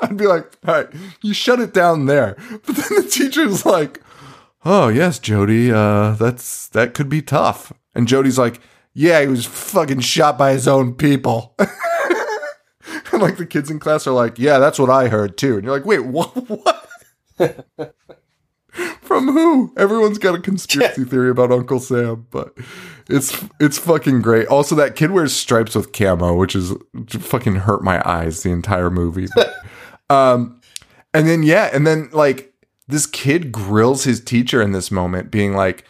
I'd be like, all right, you shut it down there. But then the teacher's like, oh, yes, Jody, uh, that's, that could be tough. And Jody's like, yeah, he was fucking shot by his own people. and like the kids in class are like, yeah, that's what I heard too. And you're like, wait, what? what? From who? Everyone's got a conspiracy theory about Uncle Sam, but it's it's fucking great. Also, that kid wears stripes with camo, which is fucking hurt my eyes the entire movie. um, and then yeah, and then like this kid grills his teacher in this moment, being like,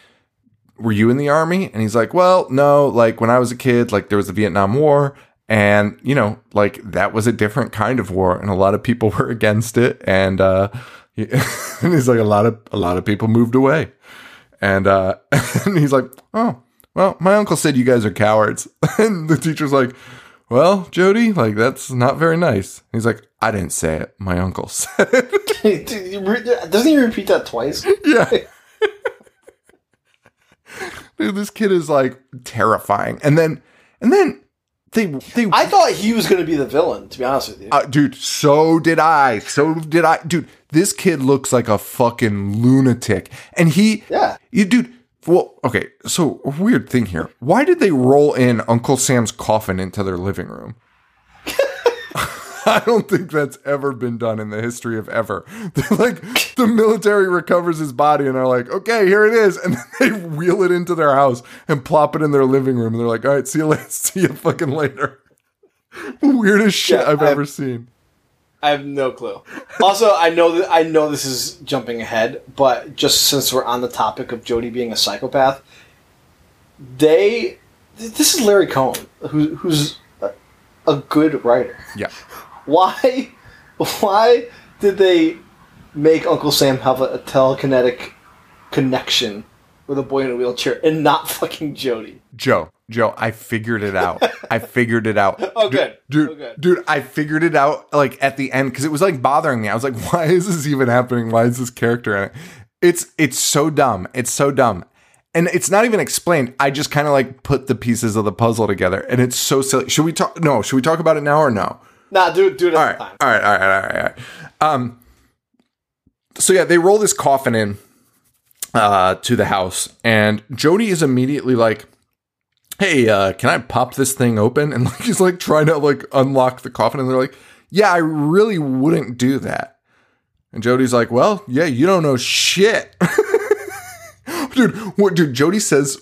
"Were you in the army?" And he's like, "Well, no. Like when I was a kid, like there was the Vietnam War." And, you know, like that was a different kind of war and a lot of people were against it. And, uh, he- and he's like, a lot of, a lot of people moved away. And, uh, and he's like, oh, well, my uncle said you guys are cowards. And the teacher's like, well, Jody, like that's not very nice. He's like, I didn't say it. My uncle said it. Doesn't he repeat that twice? yeah. Dude, this kid is like terrifying. And then, and then they, they, I thought he was going to be the villain. To be honest with you, Uh, dude, so did I. So did I. Dude, this kid looks like a fucking lunatic. And he, Yeah. you, dude, well, okay. So, a weird thing here. Why did they roll in Uncle Sam's coffin into their living room? I don't think that's ever been done in the history of ever. like, the military recovers his body and are like, okay, here it is. And then they wheel it into their house and plop it in their living room. And they're like, all right, see you later. See you fucking later. Weirdest shit Yeah, I've I- ever seen. I have no clue. Also, I know that I know this is jumping ahead, but just since we're on the topic of Jody being a psychopath, they this is Larry Cohen, who, who's a good writer. Yeah. Why, why did they make Uncle Sam have a, a telekinetic connection with a boy in a wheelchair and not fucking Jody? Joe, Joe, I figured it out. I figured it out. Oh, good. Dude, Oh, good. dude, I figured it out like at the end because it was like bothering me. I was like, why is this even happening? Why is this character in it? It's it's so dumb. It's so dumb. And it's not even explained. I just kind of like put the pieces of the puzzle together and it's so silly. Should we talk no, should we talk about it now or no? Nah, do. Do it All right, time. all right, all right, all right, all right. Um, so yeah, they roll this coffin in uh, to the house, and Jody is immediately like, "Hey, uh, can I pop this thing open?" And like he's like trying to like unlock the coffin, and they're like, "Yeah, I really wouldn't do that." And Jody's like, "Well, yeah, you don't know shit." Dude, what, dude, Jody says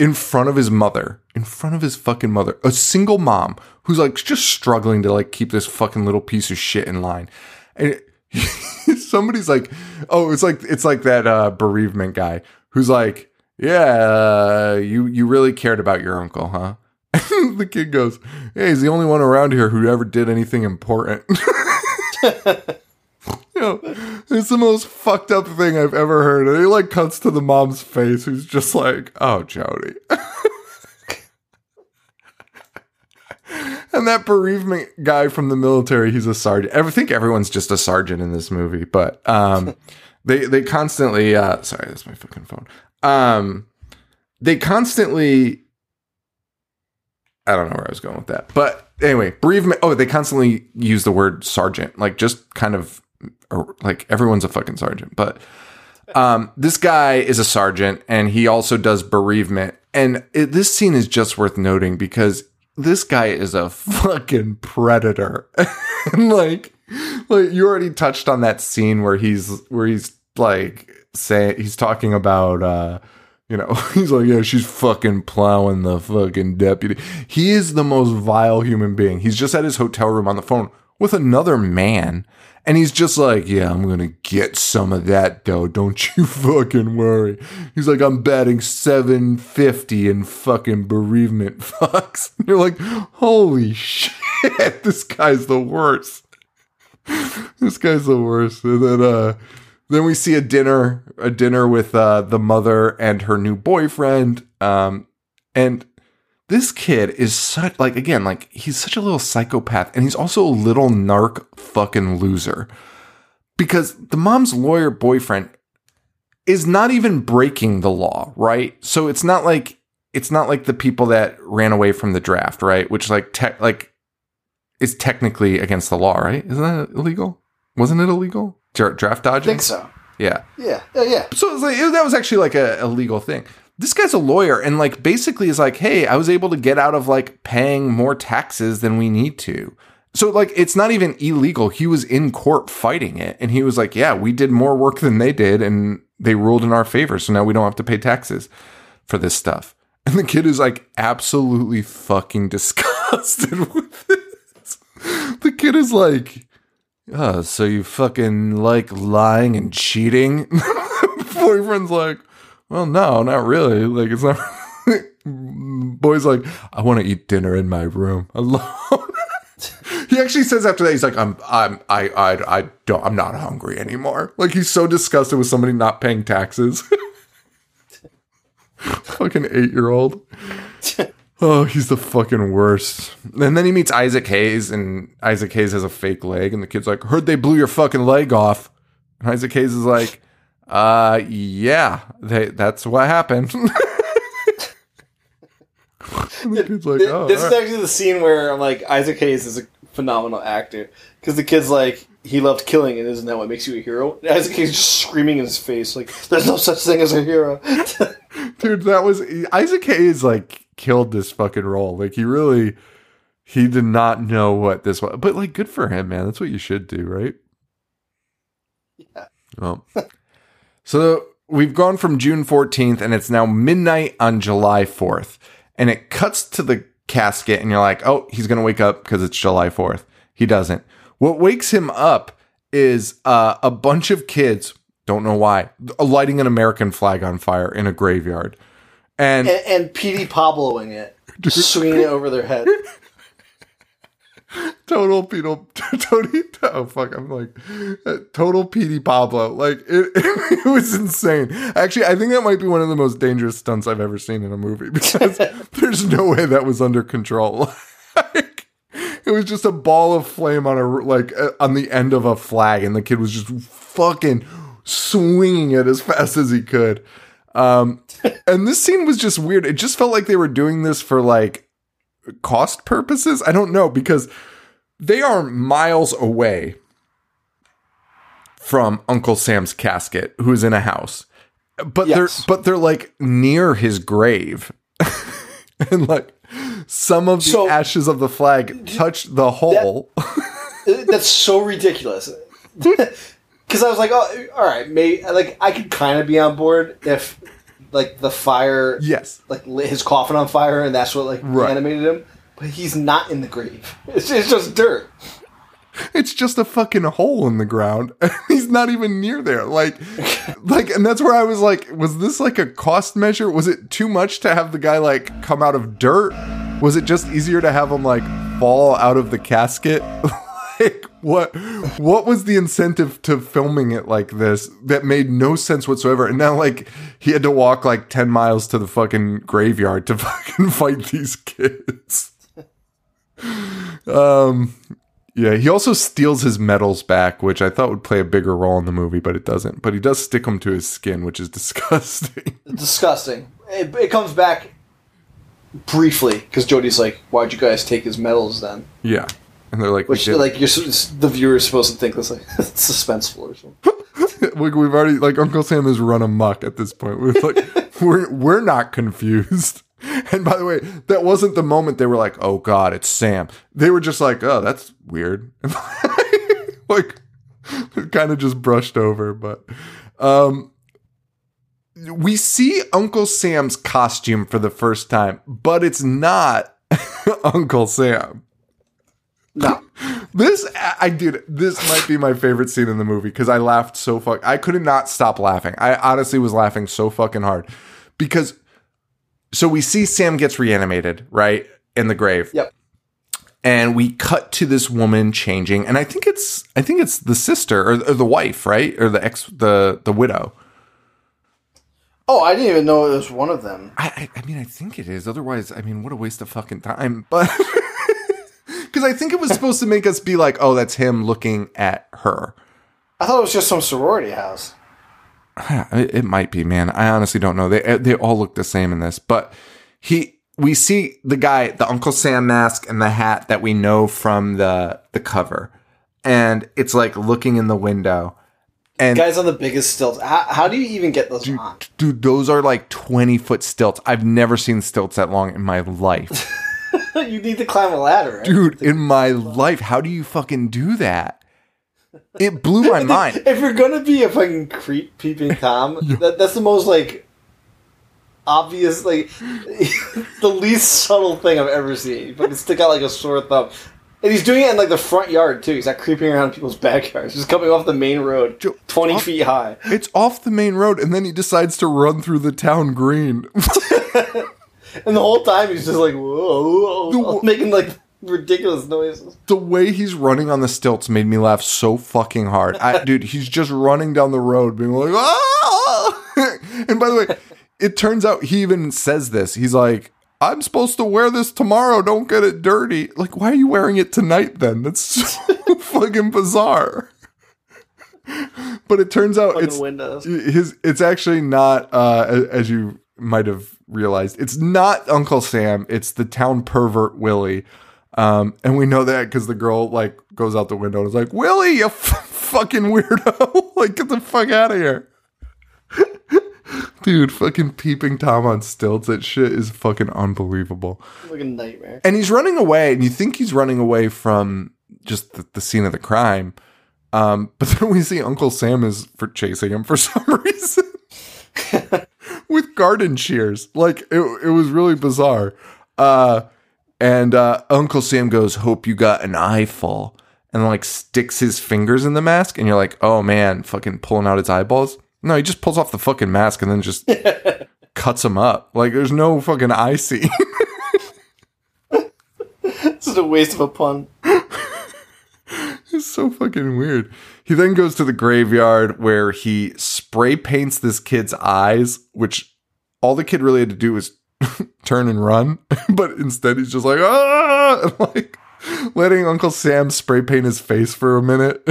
in front of his mother, in front of his fucking mother, a single mom who's like just struggling to like keep this fucking little piece of shit in line. And somebody's like, oh, it's like, it's like that uh, bereavement guy who's like, yeah, uh, you, you really cared about your uncle, huh? the kid goes, hey, he's the only one around here who ever did anything important. It's the most fucked up thing I've ever heard. And he like cuts to the mom's face, who's just like, "Oh, Jody." and that bereavement guy from the military, he's a sergeant. I think everyone's just a sergeant in this movie, but um, they they constantly. Uh, sorry, that's my fucking phone. Um, they constantly. I don't know where I was going with that, but anyway, bereavement. Oh, they constantly use the word sergeant, like just kind of or like everyone's a fucking sergeant, but um, this guy is a sergeant and he also does bereavement. And it, this scene is just worth noting because this guy is a fucking predator. and like, like you already touched on that scene where he's where he's like saying he's talking about uh you know, he's like, yeah, she's fucking plowing the fucking deputy. He is the most vile human being. He's just at his hotel room on the phone with another man. And he's just like, yeah, I'm going to get some of that dough. Don't you fucking worry. He's like, I'm batting 750 in fucking bereavement fucks. And you're like, holy shit, this guy's the worst. this guy's the worst. And then, uh, then we see a dinner, a dinner with uh, the mother and her new boyfriend. Um, and this kid is such like again, like he's such a little psychopath, and he's also a little narc fucking loser. Because the mom's lawyer boyfriend is not even breaking the law, right? So it's not like it's not like the people that ran away from the draft, right? Which like tech like is technically against the law, right? Isn't that illegal? Wasn't it illegal? Dra- Draft I dodging? think so. Yeah. Yeah. Yeah. Yeah. So it was like, it- that was actually like a, a legal thing. This guy's a lawyer and like basically is like, hey, I was able to get out of like paying more taxes than we need to. So like it's not even illegal. He was in court fighting it and he was like, yeah, we did more work than they did and they ruled in our favor. So now we don't have to pay taxes for this stuff. And the kid is like absolutely fucking disgusted with this. The kid is like, oh, so you fucking like lying and cheating? Boyfriend's like, well, no, not really. Like, it's not. Boy's like, I want to eat dinner in my room alone. he actually says after that, he's like, I'm, I'm, I, I, I don't, I'm not hungry anymore. Like, he's so disgusted with somebody not paying taxes. fucking eight year old. Oh, he's the fucking worst. And then he meets Isaac Hayes, and Isaac Hayes has a fake leg, and the kid's like, "Heard they blew your fucking leg off." And Isaac Hayes is like, "Uh, yeah, they, that's what happened." the kid's like, "Oh, this is right." actually the scene where I'm like, Isaac Hayes is a phenomenal actor because the kid's like, he loved killing, and isn't that what makes you a hero? And Isaac Hayes is just screaming in his face like, "There's no such thing as a hero." dude, that was Isaac Hayes. Like, killed this fucking role. Like, he really, he did not know what this was. But like, good for him, man. That's what you should do, right? Yeah. Well, so we've gone from June 14th and it's now midnight on July 4th. And it cuts to the casket and you're like, oh, he's going to wake up because it's July 4th. He doesn't. What wakes him up is uh, a bunch of kids, don't know why, lighting an American flag on fire in a graveyard. And, and, and PD Pabloing it, swinging it over their head. total Peter, Tony, oh fuck, I'm like, total PD Pablo. Like, it, it, was insane. Actually, I think that might be one of the most dangerous stunts I've ever seen in a movie because there's no way that was under control. like, it was just a ball of flame on a, like, uh, on the end of a flag, and the kid was just fucking swinging it as fast as he could. Um, and this scene was just weird. It just felt like they were doing this for like cost purposes. I don't know because they are miles away from Uncle Sam's casket, who's in a house. But yes. they're but they're like near his grave. and like some of the so, ashes of the flag touch the hole. That, uh, that's so ridiculous. Because I was like, oh, all right, maybe like I could kind of be on board if like the fire, yes, like lit his coffin on fire, and that's what like right. animated him. But he's not in the grave. It's, it's just dirt. It's just a fucking hole in the ground. he's not even near there. Like, like, and that's where I was like, was this like a cost measure? Was it too much to have the guy like come out of dirt? Was it just easier to have him like fall out of the casket? like what what was the incentive to filming it like this that made no sense whatsoever? And now like he had to walk like 10 miles to the fucking graveyard to fucking fight these kids. Um yeah he also steals his medals back which i thought would play a bigger role in the movie but it doesn't. But he does stick them to his skin which is disgusting. Disgusting. It, it comes back briefly because jody's like why'd you guys take his medals then? Yeah and they're like, which like you're the viewer is supposed to think this like suspenseful or something. like we've already like Uncle Sam has run amok at this point. We're like, we're we're not confused. And by the way, that wasn't the moment they were like, "Oh God, it's Sam." They were just like, "Oh, that's weird," like kind of just brushed over. But um, we see Uncle Sam's costume for the first time, but it's not Uncle Sam. No. This I did. This might be my favorite scene in the movie because I laughed so fuck. I could not stop laughing. I honestly was laughing so fucking hard because. So we see Sam gets reanimated right in the grave. Yep. And we cut to this woman changing, and I think it's I think it's the sister or, or the wife, right, or the ex the the widow. Oh, I didn't even know it was one of them. I, I, I mean, I think it is. Otherwise, I mean, what a waste of fucking time. But because I think it was supposed to make us be like, oh, that's him looking at her. I thought it was just some sorority house. It might be, man. I honestly don't know. They uh, they all look the same in this, but he we see the guy, the Uncle Sam mask and the hat that we know from the the cover, and it's like looking in the window. And guys on the biggest stilts. How, how do you even get those dude, on? Dude, those are like twenty foot stilts. I've never seen stilts that long in my life. you need to climb a ladder, right? dude. In my life, how do you fucking do that? It blew my mind. if you're gonna be a fucking creep peeping tom, that, that's the most like obvious, like the least subtle thing I've ever seen. You fucking stick out like a sore thumb. And he's doing it in like the front yard too. He's not creeping around people's backyards. He's coming off the main road, twenty off, feet high. It's off the main road, and then he decides to run through the town green. And the whole time he's just like whoa, whoa the, making like ridiculous noises. The way he's running on the stilts made me laugh so fucking hard. I, dude, he's just running down the road, being like, ah! and by the way, it turns out he even says this. He's like, I'm supposed to wear this tomorrow. Don't get it dirty. Like, why are you wearing it tonight then? That's so fucking bizarre. But it turns out it's windows. his. It's actually not uh, as you might have realized it's not Uncle Sam, it's the town pervert Willie. Um, and we know that because the girl like goes out the window and is like, Willie, you f- fucking weirdo. like, get the fuck out of here. Dude, fucking peeping Tom on stilts. That shit is fucking unbelievable. Like a nightmare. And he's running away, and you think he's running away from just the, the scene of the crime. Um, but then we see Uncle Sam is for chasing him for some reason with garden shears. Like it, it was really bizarre. Uh, and uh, Uncle Sam goes, "Hope you got an eyeful." and like sticks his fingers in the mask, and you're like, oh man, fucking pulling out his eyeballs. No, he just pulls off the fucking mask and then just cuts him up. Like there's no fucking eye scene. This is a waste of a pun. it's so fucking weird. He then goes to the graveyard where he spray paints this kid's eyes, which all the kid really had to do was turn and run, but instead he's just like ah, like letting Uncle Sam spray paint his face for a minute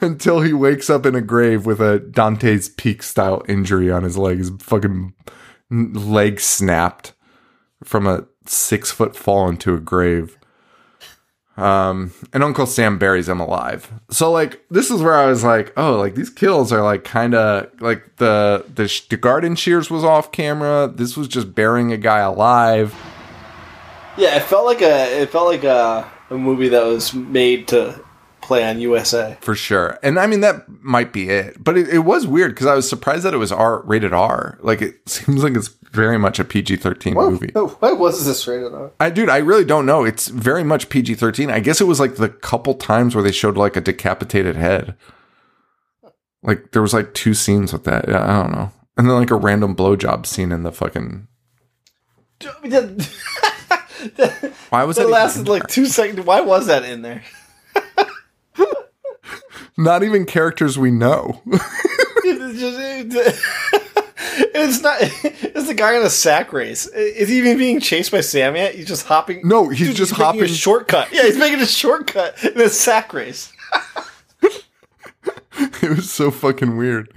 until he wakes up in a grave with a Dante's Peak style injury on his leg. His fucking leg snapped from a six foot fall into a grave. Um, and Uncle Sam buries him alive. So like, this is where I was like, oh, like these kills are like kind of like the, the the garden shears was off camera. This was just burying a guy alive. Yeah, it felt like a it felt like a, a movie that was made to play on USA. for sure. And I mean that might be it, but it, it was weird because I was surprised that it was R rated R. Like it seems like it's very much a PG thirteen movie. Why was this rated R? I dude, I really don't know. It's very much PG thirteen. I guess it was like the couple times where they showed like a decapitated head. Like there was like two scenes with that. Yeah, I don't know. And then like a random blowjob scene in the fucking. Why was that? lasted even- like two seconds. Why was that in there? not even characters we know. It's, not. It's the guy in a sack race. Is he even being chased by Sam yet? He's just hopping. No, he's Dude, just making hopping- a shortcut. Yeah, he's making a shortcut in a sack race. it was so fucking weird.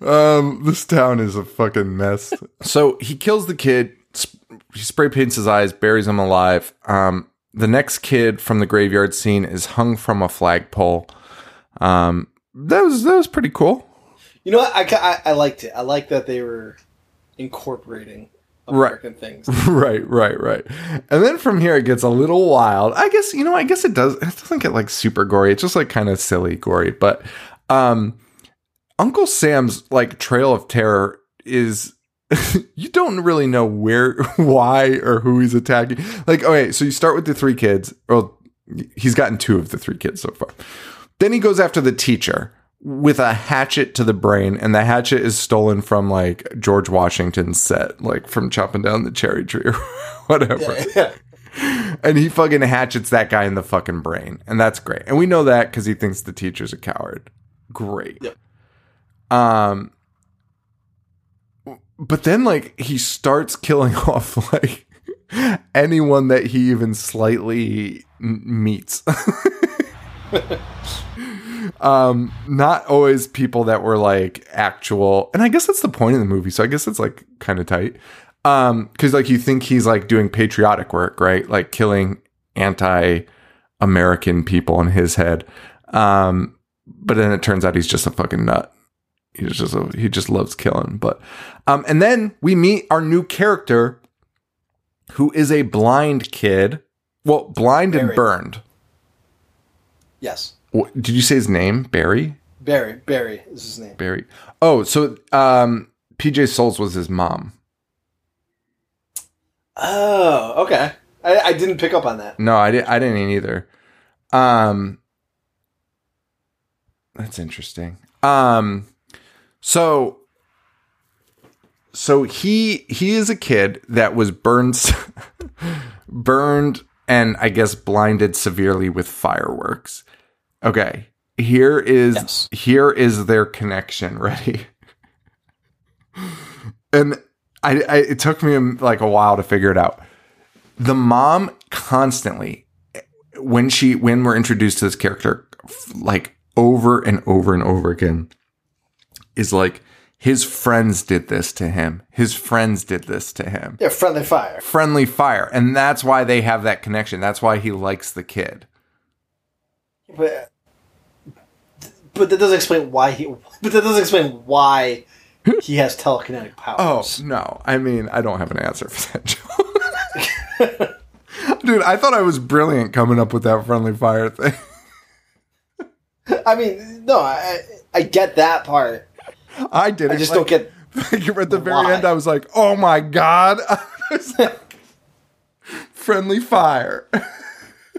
Um, this town is a fucking mess. So he kills the kid. sp- He spray paints his eyes, buries him alive. Um, the next kid from the graveyard scene is hung from a flagpole. Um, that was that was pretty cool. You know what? I, I, I liked it. I like that they were incorporating American things. right, right, right. And then from here it gets a little wild. I guess you know. I guess it does. It doesn't get like super gory. It's just like kind of silly gory. But um, Uncle Sam's like trail of terror is you don't really know where, why, or who he's attacking. Like, okay, so you start with the three kids. Well, he's gotten two of the three kids so far. Then he goes after the teacher with a hatchet to the brain, and the hatchet is stolen from like George Washington's set, like from chopping down the cherry tree or whatever. Yeah. And he fucking hatchets that guy in the fucking brain. And that's great. And we know that because he thinks the teacher's a coward. Great. Yep. Um but then like he starts killing off like anyone that he even slightly meets. um not always people that were like actual and I guess that's the point of the movie. So I guess it's like kind of tight. Um cuz like you think he's like doing patriotic work, right? Like killing anti American people in his head. Um but then it turns out he's just a fucking nut. He's just a, he just loves killing. But um, and then we meet our new character, who is a blind kid. Well, blind and burned. Yes. What, did you say his name? Barry. Barry. Barry is his name. Barry. Oh, so um, PJ Soles was his mom. Oh, okay. I, I didn't pick up on that. No, I didn't. I didn't either. Um, that's interesting. Um, so, so he he is a kid that was burned, burned, and I guess blinded severely with fireworks. Okay, here is Yes. here is their connection. Ready? and I, I it took me um, like a while to figure it out the mom constantly when she when we're introduced to this character like over and over and over again is like his friends did this to him his friends did this to him Yeah, friendly fire. friendly fire and that's why they have that connection that's why he likes the kid But but that doesn't explain why he. But that doesn't explain why he has telekinetic powers. oh no i mean i don't have an answer for that joke dude i thought i was brilliant coming up with that friendly fire thing I mean, no, I I get that part. i did I just like- don't get. Like, at the very Why? end, I was like, "Oh my god!" Like, Friendly fire.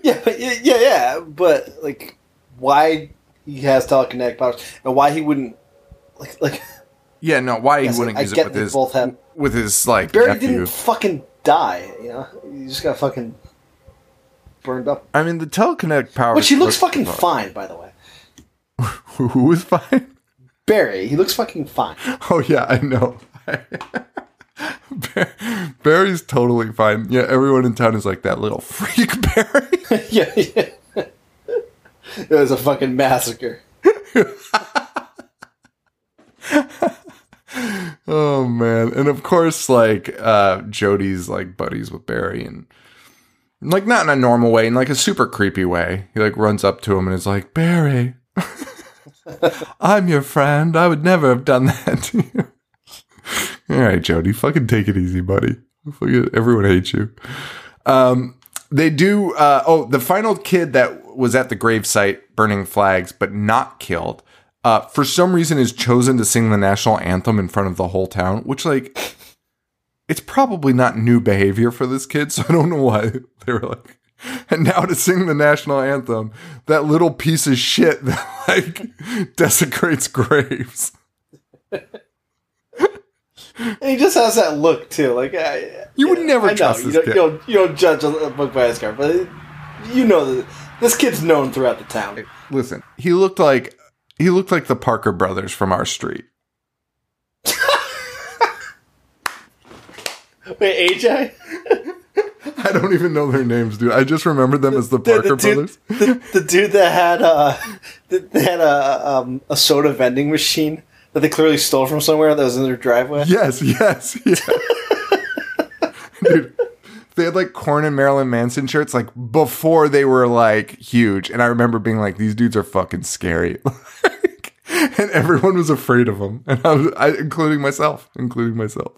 Yeah, yeah, yeah, but like, why he has telekinetic powers and why he wouldn't like like Yeah, no, why he wouldn't I use it get with his both have- with his like Barry nephew. didn't fucking die. You know, he just got fucking burned up. I mean, the telekinetic power. Which he looks fucking fine, by the way. Who was fine? Barry, he looks fucking fine. Oh yeah, I know. Barry's totally fine. Yeah, everyone in town is like that little freak Barry. yeah, yeah. it was a fucking massacre. oh man, and of course, like uh Jody's like buddies with Barry, and like not in a normal way, in like a super creepy way. He like runs up to him and is like, Barry, I'm your friend. I would never have done that to you. All right, Jody, fucking take it easy, buddy. Everyone hates you. Um, they do. Uh, oh, the final kid that was at the gravesite burning flags but not killed, uh, for some reason is chosen to sing the national anthem in front of the whole town, which like it's probably not new behavior for this kid. So I don't know why they were like. And now to sing the national anthem, that little piece of shit that like desecrates graves. And he just has that look too. Like I, You would never I know, trust you this don't, kid. You don't, you don't judge a book by its cover, but you know that this kid's known throughout the town. Listen, he looked like he looked like the Parker brothers from our street. Wait, AJ, I don't even know their names, dude. I just remember them as the the, Parker the dude, brothers. the, the dude that had uh, that that had a um, a soda vending machine that they clearly stole from somewhere that was in their driveway. Yes, yes, yeah. dude. They had like Korn and Marilyn Manson shirts like before they were like huge, and I remember being like, "These dudes are fucking scary," Like, and everyone was afraid of them, and I was, I, including myself, including myself.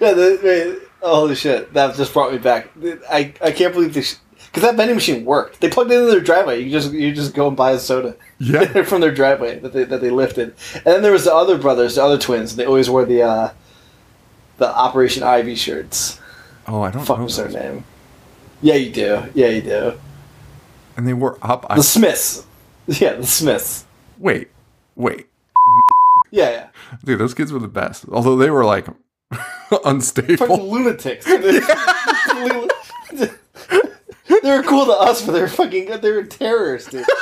Yeah, the, wait, holy shit! That just brought me back. I, I can't believe this because that vending machine worked. They plugged it into their driveway. You just you just go and buy a soda. Yeah. from their driveway that they that they lifted. And then there was the other brothers, the other twins. and They always wore the uh, the Operation Ivy shirts. Oh, I don't Fuck know. was their name? Yeah, you do. Yeah, you do. And they were up. I, The Smiths. Yeah, the Smiths. wait, wait, Yeah, yeah. dude, those kids were the best. Although they were like unstable. Fucking lunatics. they were cool to us, but they were fucking good. they were terrorists, dude.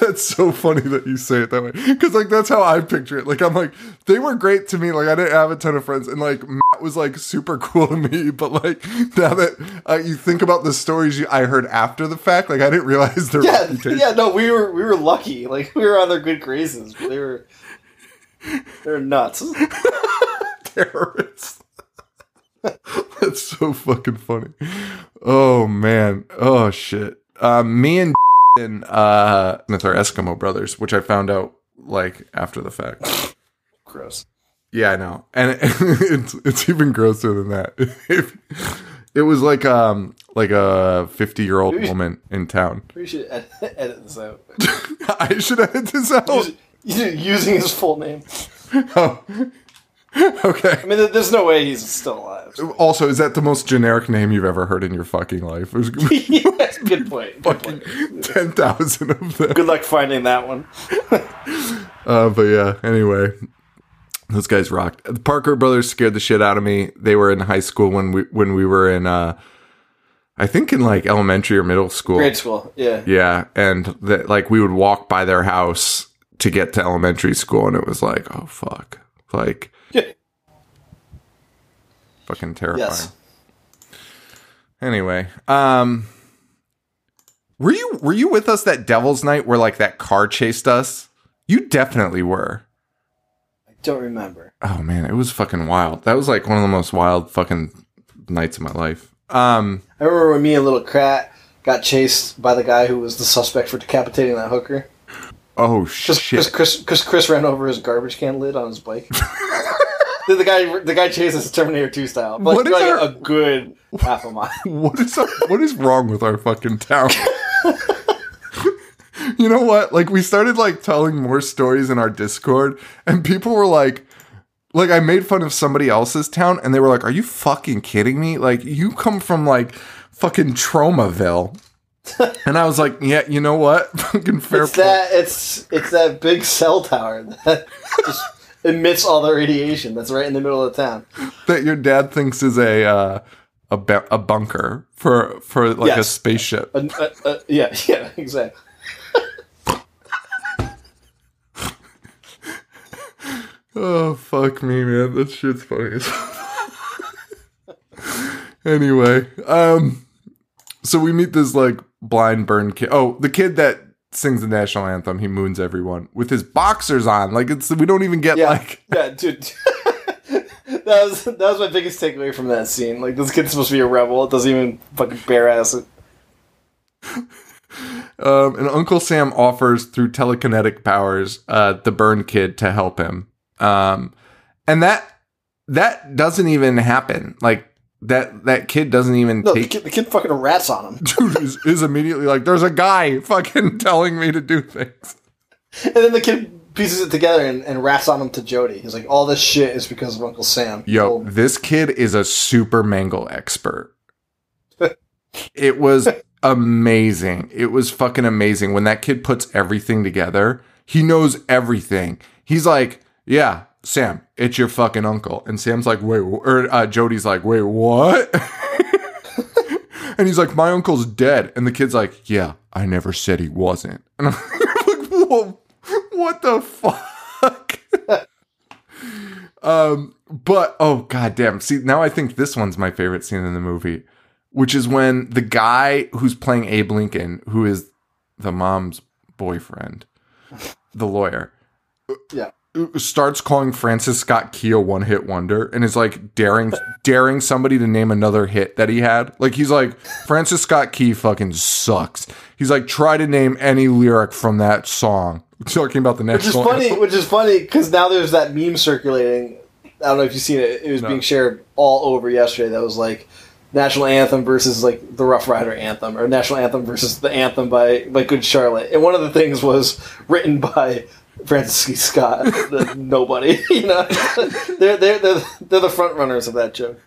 That's so funny that you say it that way. Because like that's how I picture it. Like I'm like they were great to me. Like I didn't have a ton of friends, and like Was like super cool to me. But like now that uh, you think about the stories you, I heard after the fact, like I didn't realize their Yeah, reputation. yeah. No, we were we were lucky. Like we were on their good graces. But they were they're nuts. terrorists. That's so fucking funny. Oh man. Oh shit. Um, me and and uh, with our Eskimo brothers, which I found out like after the fact. Gross. Yeah, I know, and it's it's even grosser than that. it was like um like a fifty year old woman in town. We should ed- edit this out. I should edit this out. Us- Using his full name. Oh. Okay. I mean, there's no way he's still alive. Also, is that the most generic name you've ever heard in your fucking life? Yes, good point. Good, point. ten thousand of them. good luck finding that one. Uh, but yeah, anyway, those guys rocked. The Parker brothers scared the shit out of me. They were in high school when we when we were in, uh, I think in like elementary or middle school. Grade school. Yeah. Yeah, and that like we would walk by their house to get to elementary school, and it was like, oh fuck, like Yeah. fucking terrifying. Yes. Anyway, um, were you were you with us that Devil's Night where like that car chased us? You definitely were. Don't remember. Oh man, it was fucking wild. That was like one of the most wild fucking nights of my life. Um, I remember when me and Little Krat got chased by the guy who was the suspect for decapitating that hooker. oh Because shit. Chris, Chris, Chris ran over his garbage can lid on his bike. the, the guy, the guy chases Terminator 2 style, but What is like our- a good half a mile. What is up, what is wrong with our fucking town? you know what? Like we started like telling more stories in our Discord, and people were like, Like I made fun of somebody else's town and they were like, "Are you fucking kidding me? Like you come from like fucking Tromaville." and I was like, "Yeah, you know what? fucking fair It's point." that it's it's that big cell tower that just emits all the radiation that's right in the middle of the town. that your dad thinks is a uh, a, a bunker for for like a spaceship. Uh, uh, uh, yeah, yeah, exactly. Oh fuck me, man. That shit's funny. anyway, um, so we meet this like blind burn kid. Oh, the kid that sings the national anthem. He moons everyone with his boxers on. Like it's we don't even get Yeah, like yeah, dude. that was that was my biggest takeaway from that scene. Like this kid's supposed to be a rebel. It doesn't even fucking bare ass it. Um, and Uncle Sam offers through telekinetic powers uh, the burn kid to help him. Um, and that that doesn't even happen. Like that that kid doesn't even No, the kid, the kid fucking rats on him, dude is, is immediately like, "There's a guy fucking telling me to do things." and then the kid pieces it together and, and rats on him to Jody. He's like, "All this shit is because of Uncle Sam." Yo, Oh, this kid is a super mangle expert. it was amazing. It was fucking amazing when that kid puts everything together. He knows everything. He's like, "Yeah, Sam, it's your fucking uncle." And Sam's like, "Wait," or uh, Jody's like, "Wait, what?" and he's like, "My uncle's dead." And the kid's like, "Yeah, I never said he wasn't." And I'm like, "Whoa, what the fuck?" Um, but oh god damn. See, now I think this one's my favorite scene in the movie, which is when the guy who's playing Abe Lincoln, who is the mom's boyfriend, the lawyer, yeah. Starts calling Francis Scott Key a one hit wonder and is like daring daring somebody to name another hit that he had. Like he's like Francis Scott Key fucking sucks. He's like try to name any lyric from that song. Talking about the next Which is funny. Which is funny because now there's that meme circulating. I don't know if you've seen it. It was No. being shared all over yesterday. That was like national anthem versus like the Rough Rider anthem, or national anthem versus the anthem by by Good Charlotte. And one of the things was written by Francis. Scott. the nobody, you know, they're they're they're they're the front runners of that joke.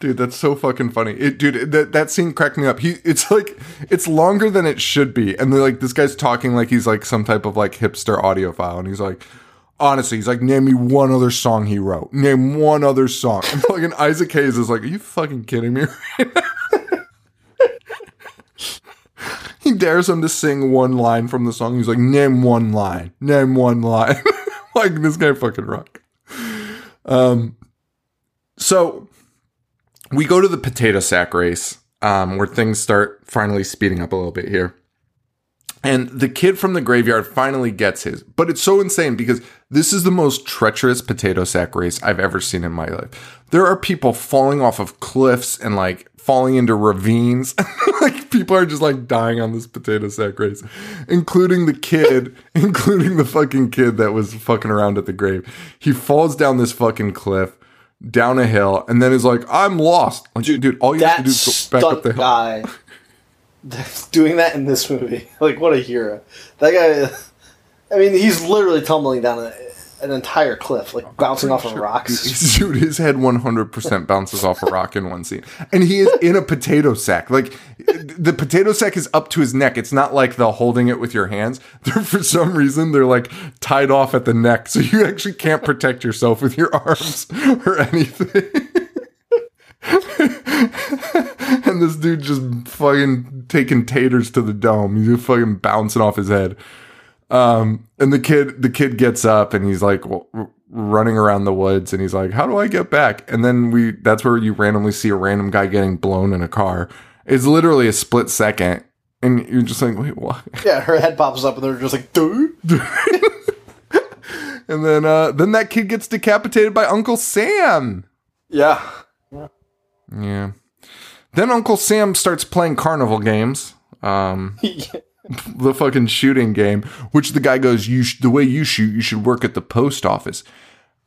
Dude, that's so fucking funny. It, dude, that that scene cracked me up. He, it's like it's longer than it should be, and they're like this guy's talking like he's like some type of like hipster audiophile, and he's like, honestly, he's like, name me one other song he wrote. Name one other song. And fucking Isaac Hayes is like, are you fucking kidding me? Right now? He dares him to sing one line from the song. He's like, name one line. Name one line. like this guy fucking rock. Um. So we go to the potato sack race um, where things start finally speeding up a little bit here. And the kid from the graveyard finally gets his. But it's so insane because this is the most treacherous potato sack race I've ever seen in my life. There are people falling off of cliffs and like falling into ravines. like people are just like dying on this potato sack race, including the kid, including the fucking kid that was fucking around at the grave. He falls down this fucking cliff, down a hill, and then is like, I'm lost. Like, dude, all you have to do is go back up the hill. guy doing that in this movie. Like, what a hero! That guy. I mean, he's literally tumbling down a, an entire cliff, like bouncing off of rocks. Dude, his head 100% bounces off a rock in one scene. And he is in a potato sack. Like, the potato sack is up to his neck. It's not like the holding it with your hands. They're, for some reason, they're like tied off at the neck. So you actually can't protect yourself with your arms or anything. and this dude just fucking taking taters to the dome. He's fucking bouncing off his head. Um, and the kid, the kid gets up and he's like running around the woods and he's like, "How do I get back?" And then we, that's where you randomly see a random guy getting blown in a car. It's literally a split second, and you're just like, "Wait, what?" Yeah, her head pops up, and they're just like, dude. And then, uh, then that kid gets decapitated by Uncle Sam. Yeah. Yeah. Then Uncle Sam starts playing carnival games. Um, the fucking shooting game, which the guy goes, "You sh- the way you shoot, you should work at the post office."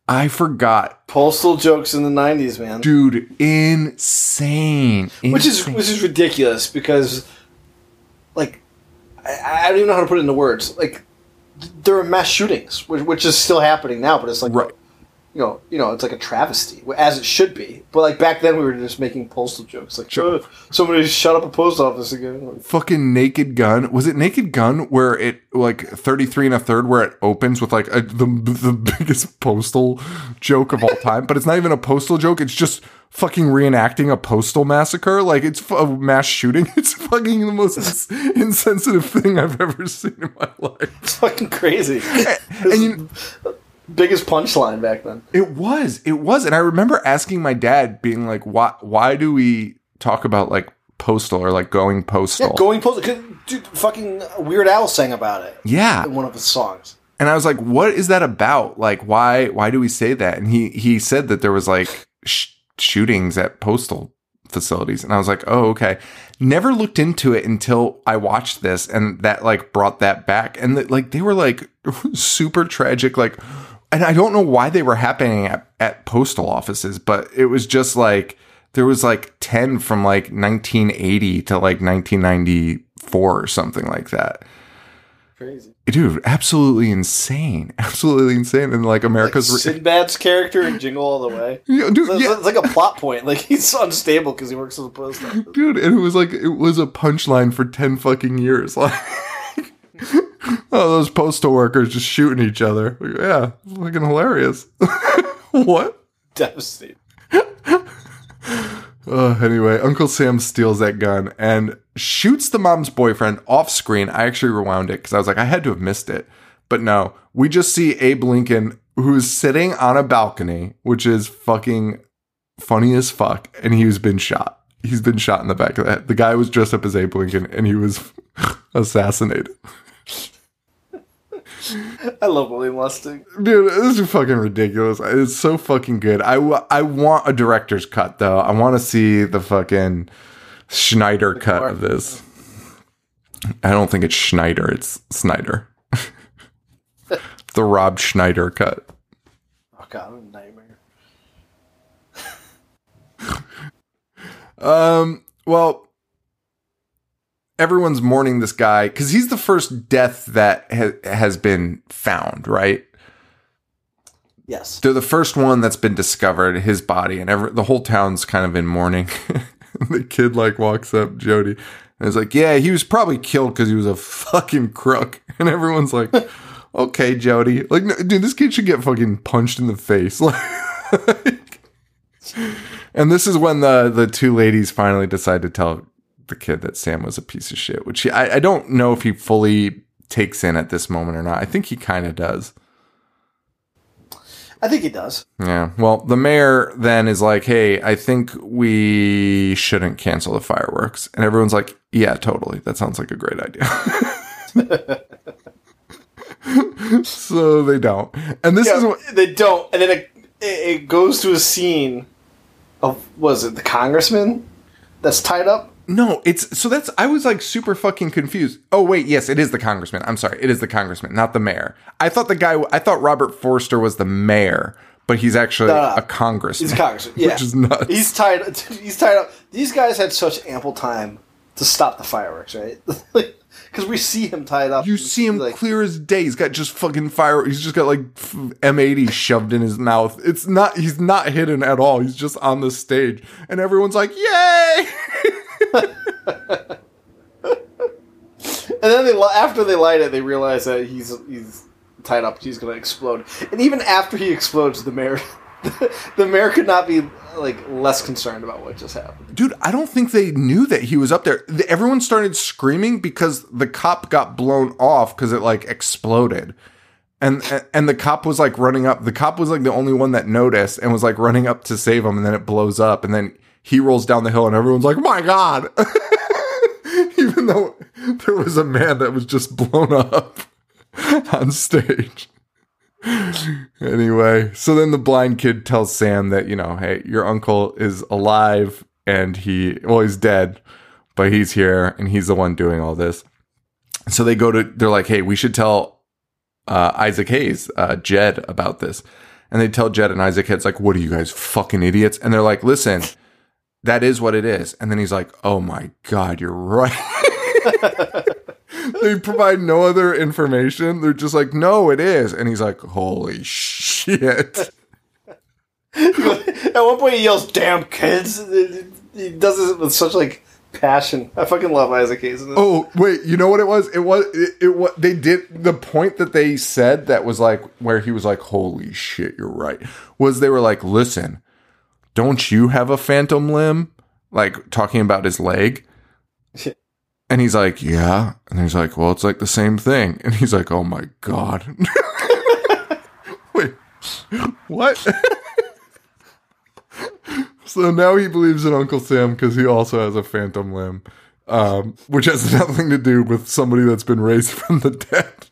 I forgot, Postal jokes in the '90s, man. dude. Insane. which is which is ridiculous because, like, I, I don't even know how to put it into words. Like, there are mass shootings, which, which is still happening now, but it's like right. You know, you know, it's like a travesty, as it should be. But like back then, we were just making postal jokes, like Sure. "Uh, somebody shut up a post office again. Like, fucking Naked Gun. Was it Naked Gun where it like 33 and a third where it opens with like a, the the biggest postal joke of all time, but it's not even a postal joke. It's just fucking reenacting a postal massacre. Like it's a mass shooting. It's fucking the most ins- insensitive thing I've ever seen in my life. It's fucking crazy. And you, Biggest punchline back then. It was. It was. And I remember asking my dad, being like, why why do we talk about like postal or like going postal? Yeah, going postal. Dude, fucking Weird Al sang about it yeah. in one of his songs. And I was like, what is that about? Like, why why do we say that? And he he said that there was like sh- shootings at postal facilities. And I was like, oh, okay. Never looked into it until I watched this and that like brought that back. And that like they were like super tragic, like and I don't know why they were happening at, at postal offices, but it was just like there was like 10 from like 1980 to like 1994 or something like that. Crazy. Dude, absolutely insane. Absolutely insane. And like Like America's re- Sinbad's character in Jingle All the Way. Yeah, dude, It's, yeah. it's like a plot point. Like he's unstable because he works at the post office. dude, and it was like it was a punchline for 10 fucking years. Like oh, those postal workers just shooting each other. Yeah, fucking hilarious. what? Devastating. Uh, anyway, Uncle Sam steals that gun and shoots the mom's boyfriend off screen. I actually rewound it because I was like, I had to have missed it. But no, we just see Abe Lincoln who's sitting on a balcony, which is fucking funny as fuck, and he's been shot. He's been shot in the back of the head. The guy was dressed up as Abe Lincoln and he was assassinated. I love William Lustig. Dude, this is fucking ridiculous. It's so fucking good. I, I want a director's cut though. I want to see the fucking Schneider cut of this. I don't think it's Schneider. It's Snyder. the Rob Schneider cut. Oh god, what a nightmare. Um. Well, everyone's mourning this guy because he's the first death that ha- has been found. Right. Yes. They're the first one that's been discovered, his body, and every, the whole town's kind of in mourning. the kid like walks up, Jody, and is like, "Yeah, he was probably killed because he was a fucking crook." And everyone's like, "Okay, Jody, like, no, dude, this kid should get fucking punched in the face." Like, and this is when the the two ladies finally decide to tell the kid that Sam was a piece of shit, which he, I, I don't know if he fully takes in at this moment or not. I think he kind of does. I think he does. Yeah. Well, the mayor then is like, "Hey, I think we shouldn't cancel the fireworks," and everyone's like, "Yeah, totally. That sounds like a great idea." so they don't, and this is Yeah, what. they don't, and then it, it goes to a scene of was it the congressman that's tied up? No, it's so that's I was like super fucking confused. Oh wait, yes, it is the congressman. I'm sorry, it is the congressman, not the mayor. I thought the guy. I thought Robert Forster was the mayor, but he's actually No, no. a congressman. He's a congressman, yeah. which is nuts. He's tied. He's tied up. These guys had such ample time to stop the fireworks, right? Because we see him tied up. You see him like, clear as day. He's got just fucking fire. He's just got like M80 shoved in his mouth. It's not. He's not hidden at all. He's just on the stage, and everyone's like, "Yay!" And then they after they light it, they realize that he's he's tied up. He's going to explode. And even after he explodes, the mayor, the mayor could not be like less concerned about what just happened. Dude, I don't think they knew that he was up there. The- Everyone started screaming because the cop got blown off because it like exploded. And and the cop was like running up. The cop was like the only one that noticed and was like running up to save him and then it blows up and then he rolls down the hill and everyone's like, "My god." Even though there was a man that was just blown up on stage. Anyway, so then the blind kid tells Sam that, you know, hey, your uncle is alive and he, well, he's dead, but he's here and he's the one doing all this. So they go to, they're like, hey, we should tell uh, Isaac Hayes, uh, Jed, about this. And they tell Jed and Isaac Hayes, like, what are you guys, fucking idiots? And they're like, listen, that is what it is. And then he's like, oh my God, you're right. they provide no other information. They're just like, no, it is. And he's like, holy shit. At one point, he yells, "Damn kids!" He does this with such like passion. I fucking love Isaac Hayes. Oh wait, you know what it was? It was it, it what they did the point that they said that was like where he was like, "Holy shit, you're right." Was they were like, "Listen, don't you have a phantom limb?" Like talking about his leg. And he's like, "Yeah." And he's like, "Well, it's like the same thing." And he's like, "Oh my god." wait. What? So now he believes in Uncle Sam because he also has a phantom limb, um, which has nothing to do with somebody that's been raised from the dead.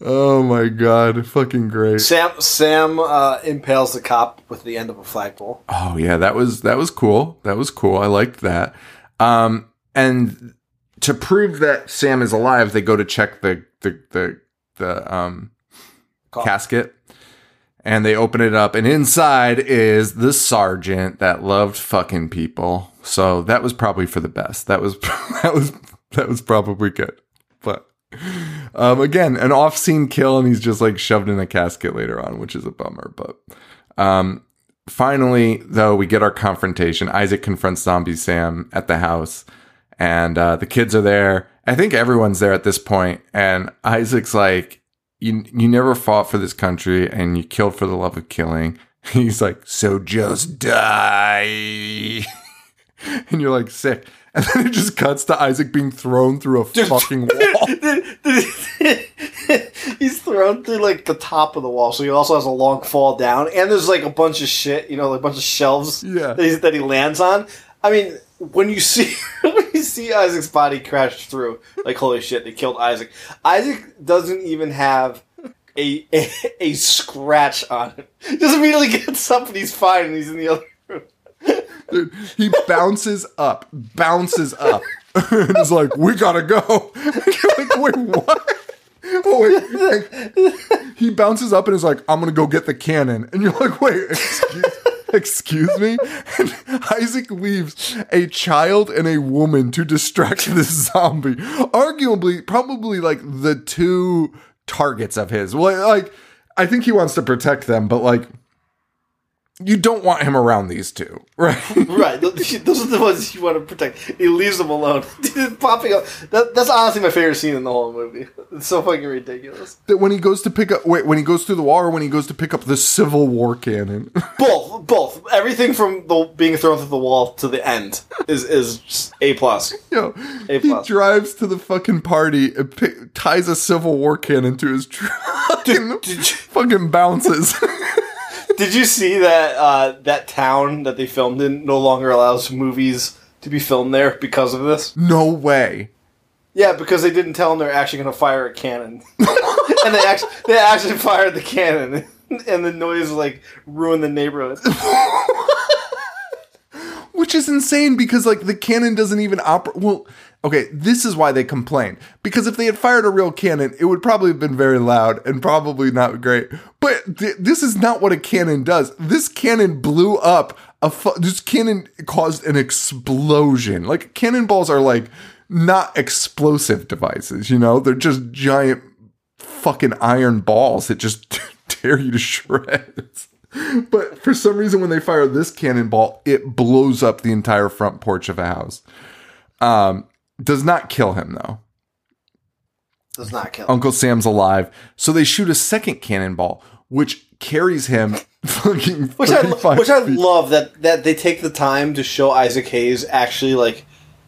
Oh my god, fucking great! Sam Sam uh, impales the cop with the end of a flagpole. Oh yeah, that was that was cool. That was cool. I liked that. Um, and to prove that Sam is alive, they go to check the the the the um casket and they open it up and inside is the sergeant that loved fucking people so that was probably for the best that was that was that was probably good um again an off-scene kill and he's just like shoved in a casket later on which is a bummer but um finally though we get our confrontation isaac confronts zombie sam at the house and uh, the kids are there i think everyone's there at this point and isaac's like you you never fought for this country and you killed for the love of killing. He's like, so just die. and you're like, sick. And then it just cuts to Isaac being thrown through a fucking wall. He's thrown through like the top of the wall, so he also has a long fall down, and there's like a bunch of shit, you know, like a bunch of shelves Yeah. that, he, that he lands on. I mean, when you see when you see Isaac's body crash through, like holy shit, they killed Isaac. Isaac doesn't even have a a, a scratch on him. Just immediately gets up and he's fine, and he's in the other room. Dude, he bounces up, bounces up, and is like, "We gotta go." You're like, "Wait, what?" Oh, wait. Like, he bounces up and is like, "I'm gonna go get the cannon," and you're like, "Wait, excuse, excuse me?" And Isaac leaves a child and a woman to distract this zombie. Arguably, probably like the two targets of his. Well, like, I think he wants to protect them, but like. You don't want him around these two, right? Right, those are the ones you want to protect. He leaves them alone. Popping up. That, that's honestly my favorite scene in the whole movie. It's so fucking ridiculous. that when he goes to pick up wait when he goes through the wall or when he goes to pick up the Civil War cannon. Both, both. Everything from the being thrown through the wall to the end is is a plus. Yo, A plus. he drives to the fucking party and pick, ties a Civil War cannon to his truck and fucking bounces. Did you see that uh, that town that they filmed in no longer allows movies to be filmed there because of this? no way. Yeah, because they didn't tell them they're actually going to fire a cannon, and they actually they actually fired the cannon, and the noise like ruined the neighborhood. Which is insane because like the cannon doesn't even operate. Well, okay, this is why they complain. Because if they had fired a real cannon, it would probably have been very loud and probably not great. But th- this is not what a cannon does. This cannon blew up a. Fu- this cannon caused an explosion. Like cannonballs are like not explosive devices. You know, they're just giant fucking iron balls that just tear you to shreds. But for some reason, when they fire this cannonball, it blows up the entire front porch of a house. Um, does not kill him though. Does not kill. Uncle Sam's alive, so they shoot a second cannonball, which carries him fucking Which I 35 which I love that that they take the time to show Isaac Hayes actually like,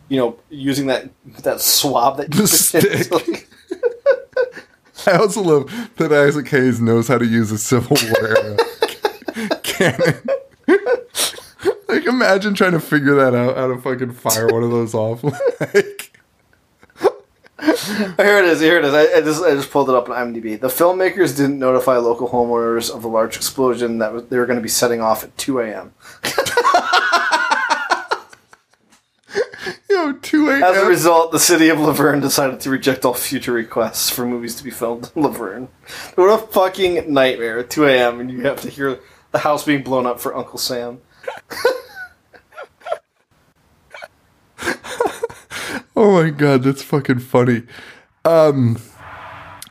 you know, using that that swab that The stick. I also love that Isaac Hayes knows how to use a Civil War era cannon. like, imagine trying to figure that out, how to fucking fire one of those off. like, Here it is. Here it is. I, I just I just pulled it up on IMDb. The filmmakers didn't notify local homeowners of the large explosion that was, they were going to be setting off at 2 a.m. know, 2 As a result, the city of La Verne decided to reject all future requests for movies to be filmed in La Verne. What a fucking nightmare! At 2 a.m. and you have to hear the house being blown up for Uncle Sam. Oh my god, that's fucking funny. Um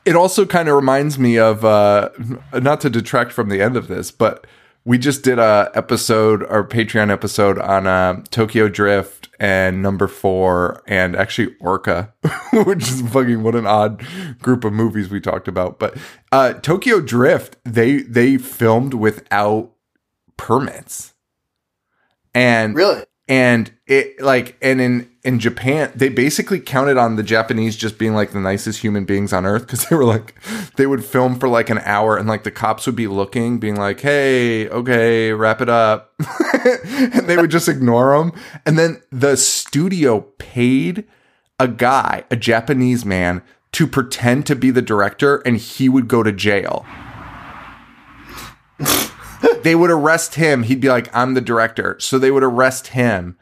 it also kind of reminds me of uh not to detract from the end of this but we just did a episode our patreon episode on uh tokyo drift and number four and actually orca which is fucking what an odd group of movies we talked about but uh tokyo drift they they filmed without permits and Really? And it like and in in Japan they basically counted on the Japanese just being like the nicest human beings on earth because they were like they would film for like an hour and like the cops would be looking being like hey okay wrap it up. And they would just ignore them and then the studio paid a guy a Japanese man to pretend to be the director and he would go to jail they would arrest him. He'd be like, I'm the director. So they would arrest him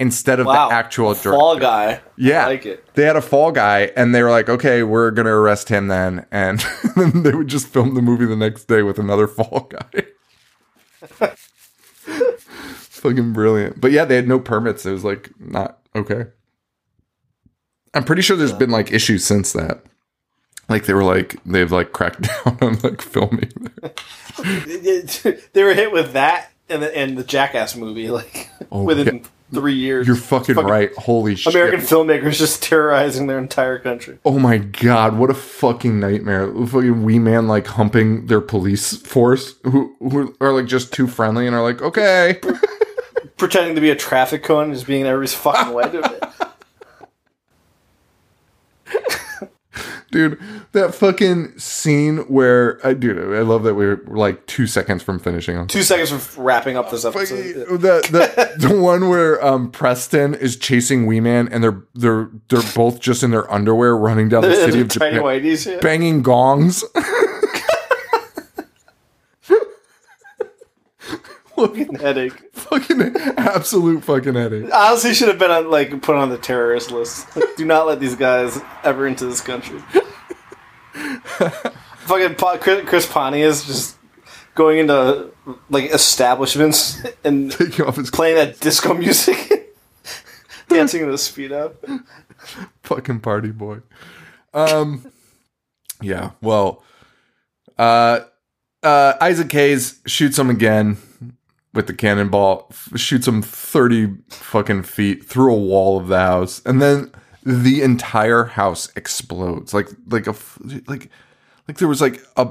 instead of Wow. the actual director. Fall guy. Yeah. I like it. They had a fall guy and they were like, okay, we're going to arrest him then. And then they would just film the movie the next day with another fall guy. Fucking brilliant. But yeah, they had no permits. It was like not okay. I'm pretty sure there's been like issues since that. Like they were like, they've like cracked down on like filming. they were hit with that and the, and the Jackass movie, like oh, within Oh, yeah. three years. You're fucking, right. Holy shit. American filmmakers just terrorizing their entire country. Oh my god, what a fucking nightmare! Fucking wee man like humping their police force who who are like just too friendly and are like, okay, Pretending to be a traffic cone and just being in everybody's fucking way. Dude, that fucking scene where I dude, I love that we're like two seconds from finishing on Two seconds from wrapping up this episode. the the the one where um Preston is chasing Wee Man and they're they're they're both just in their underwear running down the city of Japan, whiteys. Yeah. banging gongs. fucking Headache. fucking absolute fucking headache. Honestly, should have been on, like put on the terrorist list. Do not let these guys ever into this country. Fucking Pa- Chris, Chris Pontius just going into like establishments and Taking off his playing that disco music, dancing to the speed up. fucking party boy. Um, yeah. Well, uh, uh, Isaac Hayes shoots him again with the cannonball. f- Shoots him thirty fucking feet through a wall of the house, and then the entire house explodes. Like like a like. Like there was like a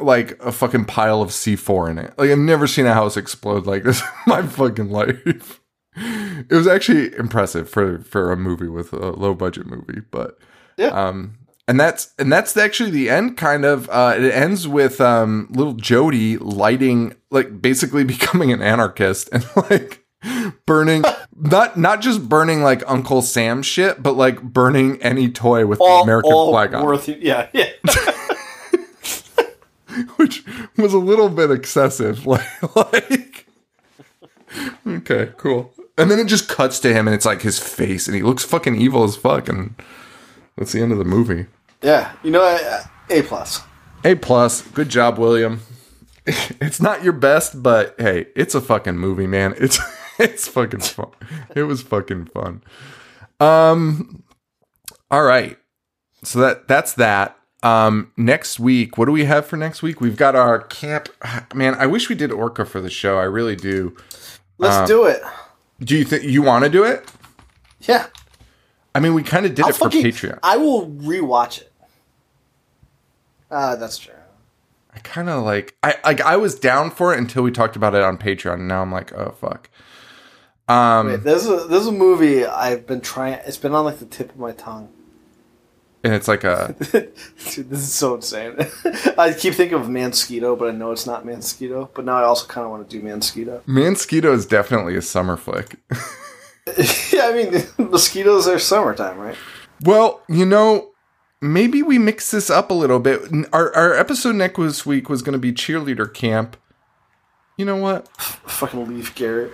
like a fucking pile of C four in it. Like I've never seen a house explode like this in my fucking life. It was actually impressive for for a movie with a low budget movie, but Yeah. um, and that's and that's actually the end. Kind of, uh, it ends with um, little Jody lighting, like basically becoming an anarchist and like burning not not just burning like Uncle Sam shit, but like burning any toy with the American all flag on, it, worth. Yeah, yeah. which was a little bit excessive. Like, like okay, cool. And then it just cuts to him, and it's like his face, and he looks fucking evil as fuck, and that's the end of the movie. Yeah, you know, A plus. A plus. Good job, William. It's not your best, but hey, it's a fucking movie, man. It's it's fucking fun. It was fucking fun. Um all right. So that that's that. Um next week, what do we have for next week? We've got our camp man, I wish we did Orca for the show. I really do. Let's Uh, do it. Do you think you want to do it? Yeah, I mean, we kind of did I'll it for fucking- Patreon. I will rewatch it. Uh, that's true. I kind of like I like I was down for it until we talked about it on Patreon. And now I'm like, oh fuck. Um, Wait, there's a there's a movie I've been trying. It's been on like the tip of my tongue. and it's like a Dude, this is so insane. I keep thinking of Mansquito, but I know it's not Mansquito. But now I also kind of want to do Mansquito. Mansquito is definitely a summer flick. yeah, I mean, mosquitoes are summertime, right? well, you know, maybe we mix this up a little bit. Our our episode next week was going to be cheerleader camp. You know what? Fucking Leif Garrett.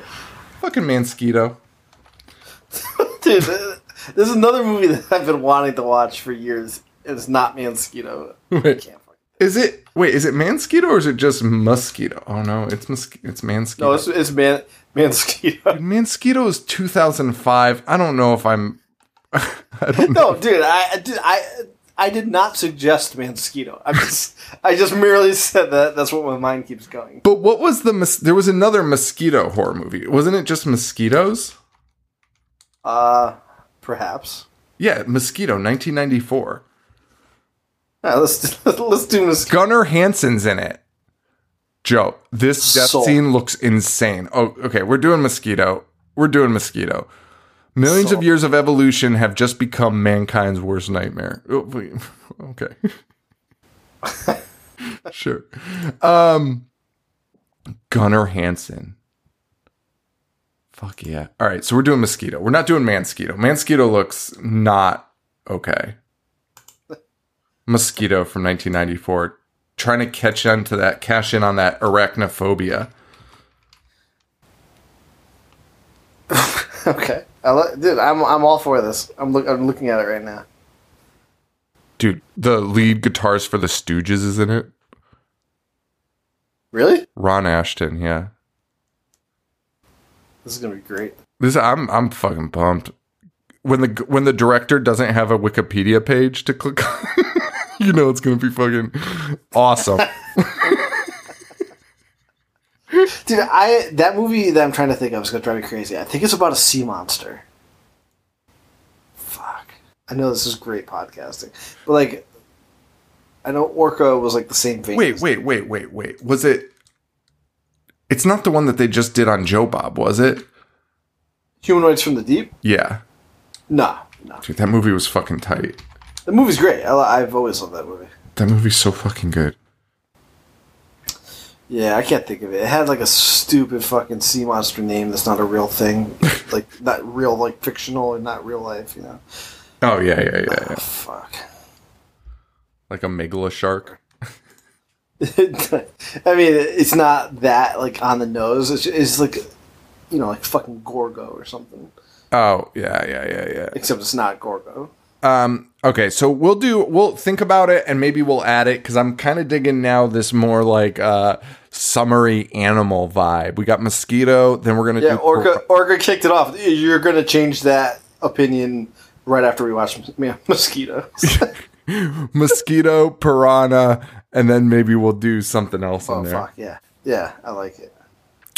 Fucking Mansquito. Dude, uh, there's another movie that I've been wanting to watch for years. It's not Mansquito. I Wait, is it? Wait, is it Mansquito or is it just Mosquito? Oh no, it's mos- it's Mansquito. No, it's, it's Man Mansquito. Mansquito is 2005. I don't know if I'm. I don't know. No, dude, I, dude, I, I did not suggest Mosquito. I just I just merely said that. That's what my mind keeps going. But what was the mos- there was another mosquito horror movie. Wasn't it just mosquitoes? Uh, perhaps. Yeah, Mosquito 1994. Yeah, let's do, let's do Mosquito. Gunnar Hansen's in it. Joe, this death Sold. scene looks insane. Oh, okay, we're doing Mosquito. We're doing Mosquito. Millions of years of evolution have just become mankind's worst nightmare. Oh. Okay. sure. Um Gunnar Hansen. Fuck yeah. All right, so we're doing Mosquito. We're not doing Mansquito. Mansquito looks not okay. Mosquito from 1994 trying to catch on to that cash in on that arachnophobia. Okay, I li- dude, I'm I'm all for this. I'm look I'm looking at it right now. Dude, the lead guitarist for the Stooges is in it. Really? Ron Ashton, yeah. This is gonna be great. This I'm I'm fucking pumped. When the when the director doesn't have a Wikipedia page to click on, you know it's gonna be fucking awesome. Dude, I that movie that I'm trying to think of is gonna drive me crazy. I think it's about a sea monster. Fuck. I know this is great podcasting, but like, I know Orca was like the same thing. wait, wait, wait, wait, wait. Was it? It's not the one that they just did on Joe Bob, was it? Humanoids from the Deep? Yeah, Nah, nah. dude, that movie was fucking tight. The movie's great. I, I've always loved that movie. That movie's so fucking good. Yeah, I can't think of it. It had like a stupid fucking sea monster name that's not a real thing, like not real, like fictional and not real life. You know? Oh yeah, yeah, yeah, yeah. Fuck. Like a megala shark. I mean, it's not that like on the nose. It's, it's like, you know, like fucking Gorgo or something. Oh yeah, yeah, yeah, yeah. Except it's not Gorgo. Um, okay, so we'll do we'll think about it and maybe we'll add it because I'm kind of digging now this more like uh summery animal vibe. We got mosquito, then we're gonna Yeah, do Orca. Orca kicked it off. You're gonna change that opinion right after we watch yeah, Mosquito. mosquito, piranha, and then maybe we'll do something else oh in there. fuck yeah, yeah, I like it.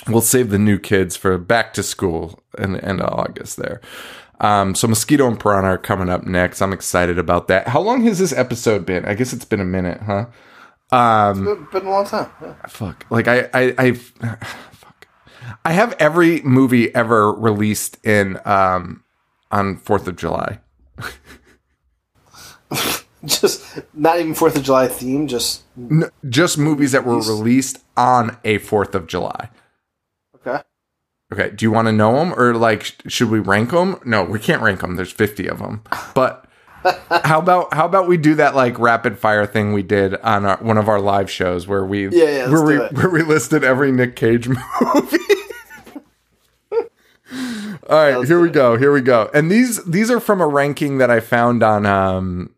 We'll save the new kids for back to school in the end of August there. Um, so mosquito and piranha are coming up next. I'm excited about that. How long has this episode been? I guess it's been a minute, huh? Um, It's been a long time. Yeah. fuck like i i i fuck i have every movie ever released in um on fourth of july Just not even Fourth of July theme. Just N- just movies that were released on a fourth of july okay. okay do you want to know them or like should we rank them no we can't rank them there's 50 of them but how about how about we do that like rapid fire thing we did on our, one of our live shows where we Yeah, yeah, where we where we listed every Nick Cage movie. All right, let's here we it. go. Here we go. And these these are from a ranking that I found on um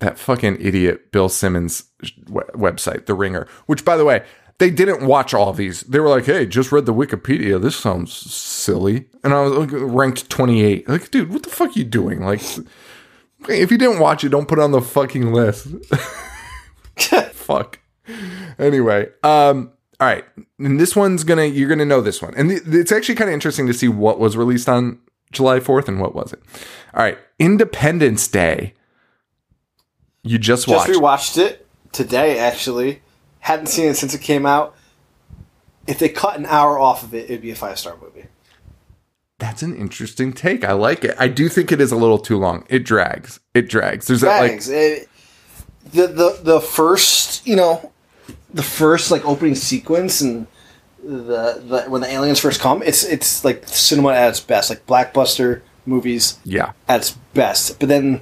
that fucking idiot Bill Simmons we- website, The Ringer. Which, by the way, they didn't watch all these. They were like, "Hey, just read the Wikipedia. This sounds silly." And I was like, ranked twenty eight. Like, dude, what the fuck are you doing? Like, if you didn't watch it, don't put it on the fucking list. fuck. Anyway, um, all right. And this one's gonna you're gonna know this one, and th- it's actually kind of interesting to see what was released on July 4th and what wasn't. All right, Independence Day. You just watched. It. Just watched. rewatched it today. Actually, hadn't seen it since it came out. If they cut an hour off of it, it'd be a five star movie. That's an interesting take. I like it. I do think it is a little too long. It drags. It drags. There's that like Drags. It- the the the first you know the first like opening sequence and the, the when the aliens first come it's it's like cinema at its best like blockbuster movies yeah, at its best but then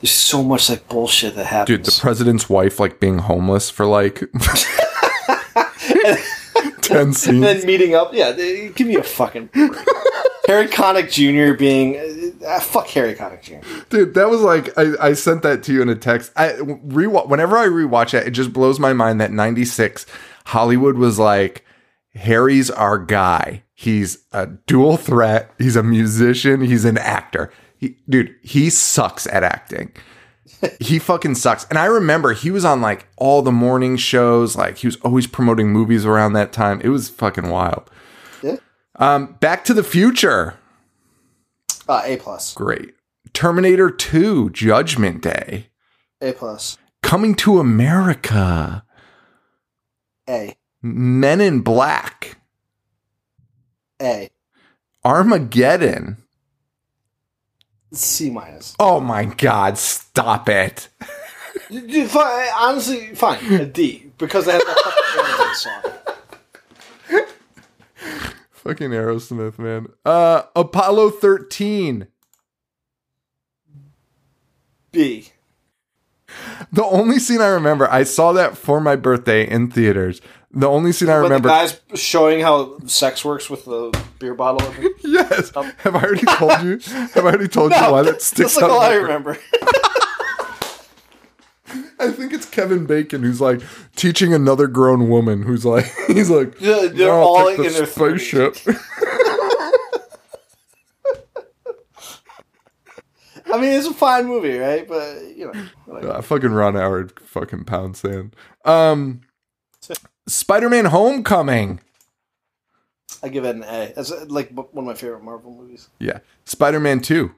there's so much like bullshit that happens dude. The president's wife like being homeless for like ten scenes, and then meeting up yeah give me a fucking. Harry Connick Jr. being uh, fuck Harry Connick Jr. Dude, that was like I, I sent that to you in a text. I re whenever I rewatch it, it just blows my mind that '96 Hollywood was like, Harry's our guy. He's a dual threat. He's a musician. He's an actor. He, dude, he sucks at acting. he fucking sucks. And I remember he was on like all the morning shows. Like he was always promoting movies around that time. It was fucking wild. Um, Back to the Future. Uh, A plus. Great. Terminator 2, Judgment Day. A plus. Coming to America. A. Men in Black. A. Armageddon. C minus. Oh my god, stop it. Honestly, fine. A D because they have that fucking song. Fucking Aerosmith, man. Uh Apollo 13. B. The only scene I remember, I saw that for my birthday in theaters. The only scene I But remember the guys showing how sex works with the beer bottle. Yes. Have I already told you? Have I already told you why that sticks That's like out? all I remember. I think it's Kevin Bacon who's like teaching another grown woman who's like he's like Yeah, they're "Now all in their spaceship. I mean, it's a fine movie, right? But you know, whatever. Uh, fucking Ron Howard fucking pound sand. Um Spider-Man Homecoming. I give it an A. It's like one of my favorite Marvel movies. Yeah. Spider-Man 2.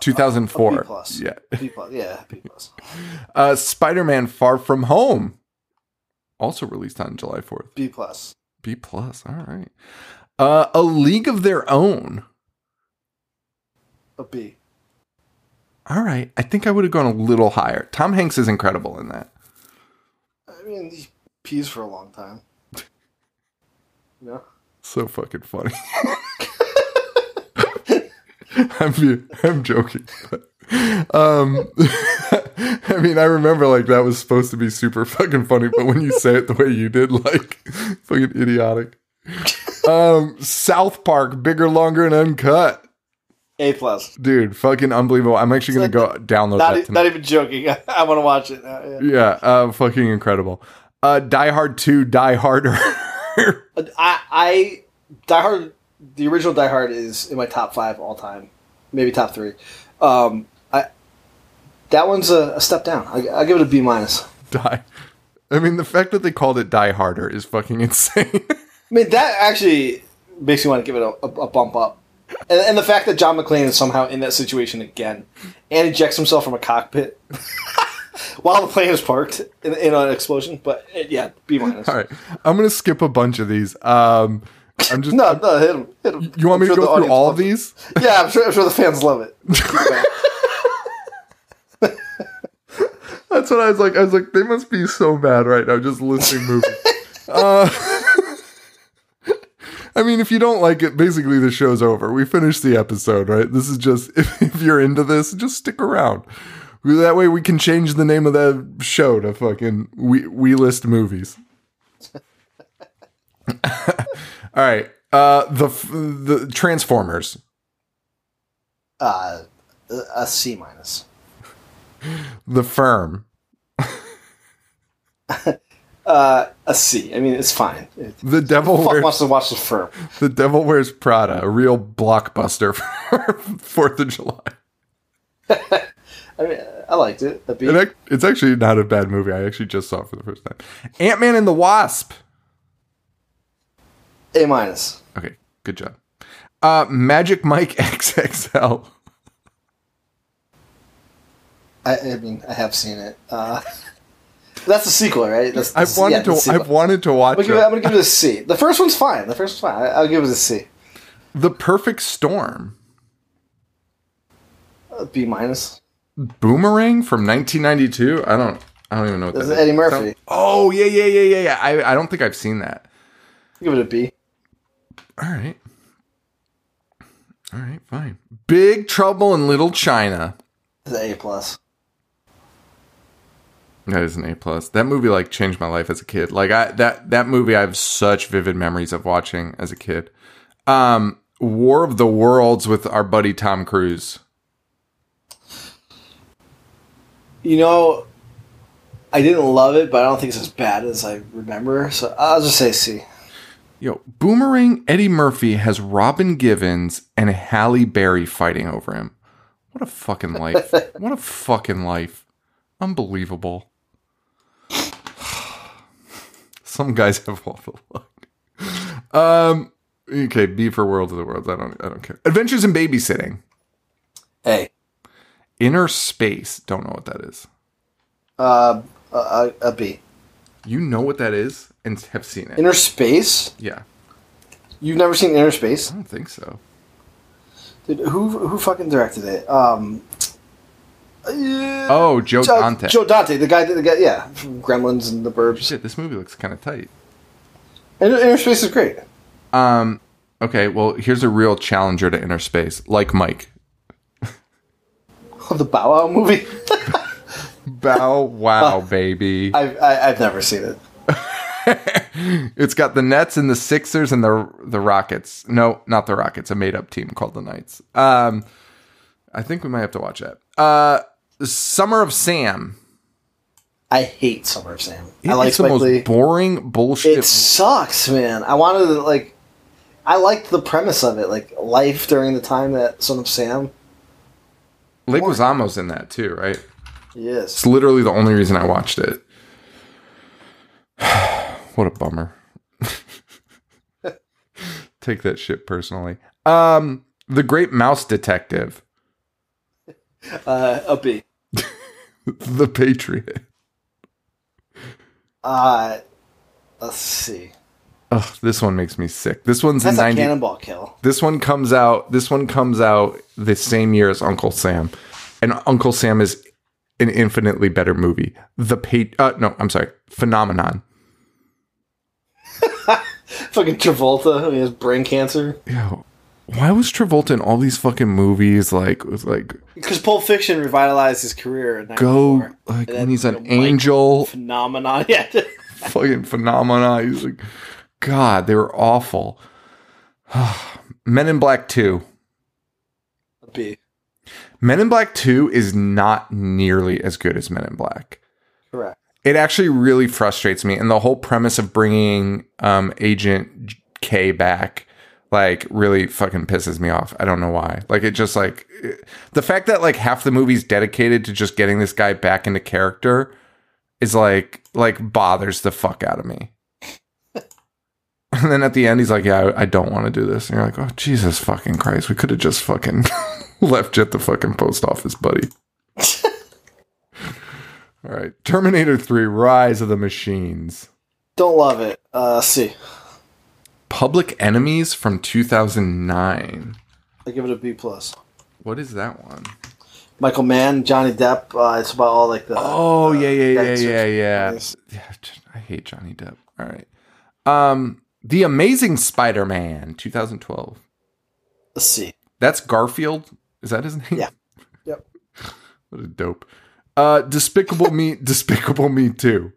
2004. Uh, A B plus. Yeah. B plus. Yeah, B plus. Uh Spider-Man Far From Home. Also released on July 4th. B plus. B plus. All right. Uh A League of Their Own. A B. All right. I think I would have gone a little higher. Tom Hanks is incredible in that. I mean, he pees for a long time. no. So fucking funny. I'm I'm joking. but, um I mean, I remember like that was supposed to be super fucking funny, but when you say it the way you did, like fucking idiotic. Um South Park, bigger, longer, and uncut. A plus. Dude, fucking unbelievable. I'm actually gonna go download Not, that tonight. not even joking. I, want to watch it now. Yeah. yeah, uh fucking incredible. Uh Die Hard 2, Die Harder. I, I Die Hard, the original Die Hard is in my top five all time, maybe top three. Um, I that one's a, a step down. I, I'll give it a B minus. Die. I mean, the fact that they called it Die Harder is fucking insane. I mean, that actually makes me want to give it a, a, a bump up. And, and the fact that John McClane is somehow in that situation again and ejects himself from a cockpit while the plane is parked in, in an explosion. But yeah, B minus. All right, I'm gonna skip a bunch of these. Um, I'm just. No, no, hit him. Hit him. you want me I'm to sure the go through all of loves it. these? Yeah, I'm sure, I'm sure the fans love it. That's what I was like. I was like, they must be so mad right now just listing movies. uh, I mean, if you don't like it, basically the show's over. We finished the episode, right? This is just if, if you're into this, just stick around. That way, we can change the name of the show to fucking we we list movies. All right, uh, the the Transformers. Uh, a C minus. The Firm. Uh, a C. I mean, it's fine. It, The Devil fuck Wears wants to watch the firm. The Devil Wears Prada, a real blockbuster for Fourth of July. I mean, I liked it. It it's actually not a bad movie. I actually just saw it for the first time. Ant Man and the Wasp. A minus. Okay, good job. Uh, Magic Mike XXL. I, I mean, I have seen it. Uh, that's the sequel, right? That's, I've wanted yeah, to. I've wanted to watch I'm gonna, give it, I'm gonna give it a C. The first one's fine. The first one's fine. I, I'll give it a C. The Perfect Storm. B minus. Boomerang from 1992. I don't. I don't even know what This that is Eddie Murphy. Oh yeah, yeah, yeah, yeah, yeah. I I don't think I've seen that. Give it a B. All right. All right, fine. Big Trouble in Little China. It's an A plus. That is an A plus. That movie like changed my life as a kid. Like I that that movie I have such vivid memories of watching as a kid. Um War of the Worlds with our buddy Tom Cruise. You know, I didn't love it, but I don't think it's as bad as I remember. So I'll just say C. Yo, Boomerang Eddie Murphy has Robin Givens and Halle Berry fighting over him. What a fucking life. what a fucking life. Unbelievable. Some guys have all the luck. Um okay, B for World of the Worlds. I don't I don't care. Adventures in Babysitting. A. Inner Space. Don't know what that is. Uh, a, a B. You know what that is and have seen it. Inner Space? yeah. You've never seen Inner Space? I don't think so. Dude, who who fucking directed it? Um. uh, Oh, Joe Dante. Joe Dante, the guy, the guy, yeah, from Gremlins and The Burbs. Shit, this movie looks kind of tight. Inner, Inner Space is great. Um, okay, well, here's a real challenger to Inner Space, like Mike. Oh, the Bow Wow movie. Bow wow, baby. I've I, I've never seen it. It's got the Nets and the Sixers and the the Rockets. No, not the Rockets. A made up team called the Knights. Um, I think we might have to watch that. Uh, Summer of Sam. I hate Summer of Sam. I like it's the Lee. most boring bullshit. It sucks, man. I wanted to like. I liked the premise of it, like life during the time that Son of Sam. Lake was almost in that too, right? Yes. It's literally the only reason I watched it. what a bummer. Take that shit personally. Um, The Great Mouse Detective, Uh, a B. The Patriot. Uh, let's see. Ugh, this one makes me sick. This one's That's in a 90 cannonball kill. This one comes out this one comes out the same year as Uncle Sam. And Uncle Sam is an infinitely better movie. The pa- uh, no, I'm sorry. Phenomenon. Fucking Travolta. He has brain cancer. Yo, why was Travolta in all these fucking movies? Like, was like Because Pulp Fiction revitalized his career. Go like when he's an angel, Phenomenon. Yeah. fucking phenomena. He's like, God, they were awful. Men in Black Two. A B. Men in Black Two is not nearly as good as Men in Black. Correct. It actually really frustrates me, and the whole premise of bringing um, Agent K back like really fucking pisses me off. I don't know why. Like it just like it- the fact that like half the movie's dedicated to just getting this guy back into character is like like bothers the fuck out of me. and then at the end, he's like, "Yeah, I, I don't want to do this." And you're like, "Oh Jesus fucking Christ! We could have just fucking left you at the fucking post office, buddy." All right, Terminator Three: Rise of the Machines. Don't love it. Uh, C. Public Enemies from 2009. I give it a B plus. What is that one? Michael Mann, Johnny Depp. Uh, it's about all like the. Oh uh, yeah, yeah, yeah, yeah, yeah. Yeah, I hate Johnny Depp. All right. Um, The Amazing Spider-Man, 2012. Let's see. That's Garfield. Is that his name? Yeah. Yep. What a dope. Uh, Despicable Me, Despicable Me Too.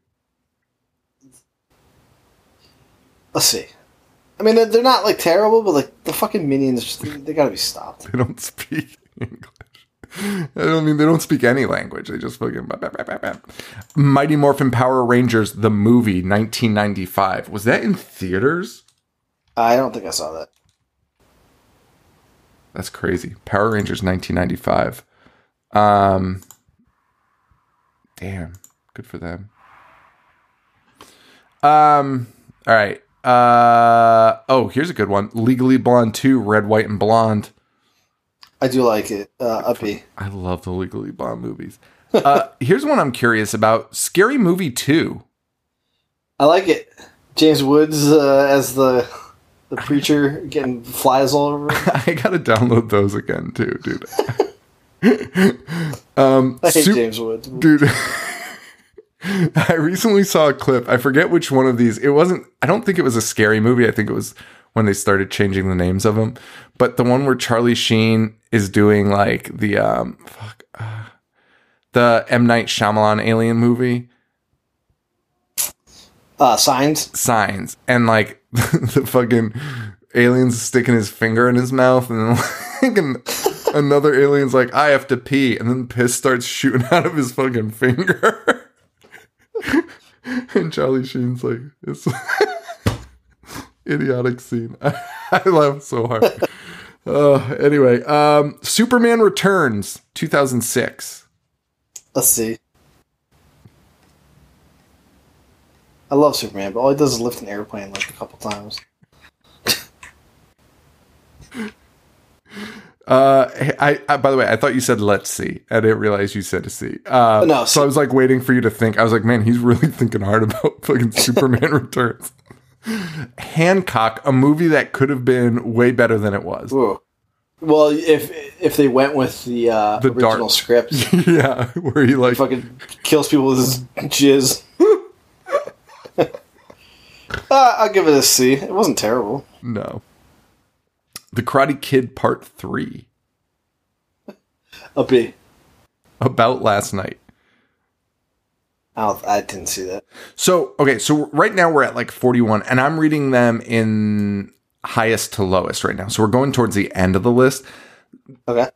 A C. I mean, they're, they're not like terrible, but like the fucking minions, just, they gotta be stopped. They don't speak English. I don't mean they don't speak any language. They just fucking. bap, bap, bap. Mighty Morphin Power Rangers, the movie, 1995. Was that in theaters? I don't think I saw that. That's crazy. Power Rangers 1995. Um damn. Good for them. Um all right. Uh oh, here's a good one. Legally Blonde 2, Red, White and Blonde. I do like it. Uh, I love the Legally Blonde movies. Uh here's one I'm curious about. Scary Movie 2. I like it. James Woods uh, as the the preacher getting flies all over. I got to download those again too, dude. um I hate James Woods. dude i recently saw a clip i forget which one of these it wasn't i don't think it was a scary movie i think it was when they started changing the names of them but the one where charlie sheen is doing like the um fuck uh, the m night Shyamalan alien movie Uh, signs. signs and like the fucking alien's sticking his finger in his mouth and then like another alien's like i have to pee and then piss starts shooting out of his fucking finger and charlie sheen's like it's idiotic scene i laughed so hard Uh, anyway, um, Superman Returns, 2006. Let's see. I love Superman, but all he does is lift an airplane like a couple times. Uh, I, I by the way, I thought you said let's see. I didn't realize you said to see. Uh, No, so I was like waiting for you to think. I was like, man, he's really thinking hard about fucking Superman Returns. Hancock, a movie that could have been way better than it was. Ooh. Well, if if they went with the, uh, The original dark- script, yeah, where he like fucking kills people with his jizz. Uh, I'll give it a C. It wasn't terrible. no. The Karate Kid Part Three A B. about last night. I, I didn't see that. So, okay, so right now we're at like 41, and I'm reading them in highest to lowest right now. So we're going towards the end of the list. Okay.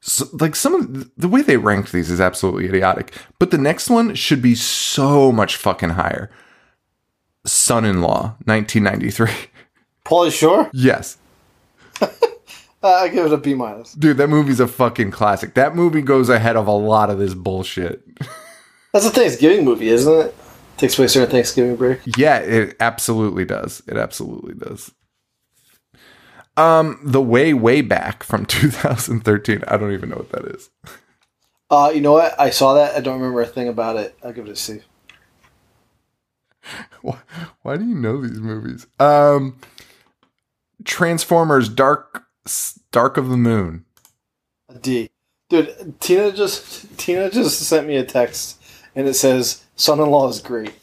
So, like some of the way they ranked these is absolutely idiotic, but the next one should be so much fucking higher. Son in law, 1993. Pauly Shore? yes. I give it a B minus. Dude, that movie's a fucking classic. That movie goes ahead of a lot of this bullshit. That's a Thanksgiving movie, isn't it? Takes place during Thanksgiving break. Yeah, it absolutely does. It absolutely does. Um, The Way Way Back from 2013. I don't even know what that is. Uh, you know what? I saw that. I don't remember a thing about it. I'll give it a C. Why, why do you know these movies? Um, Transformers Dark Dark of the Moon. A D. Dude, Tina just Tina just sent me a text and it says son-in-law is great.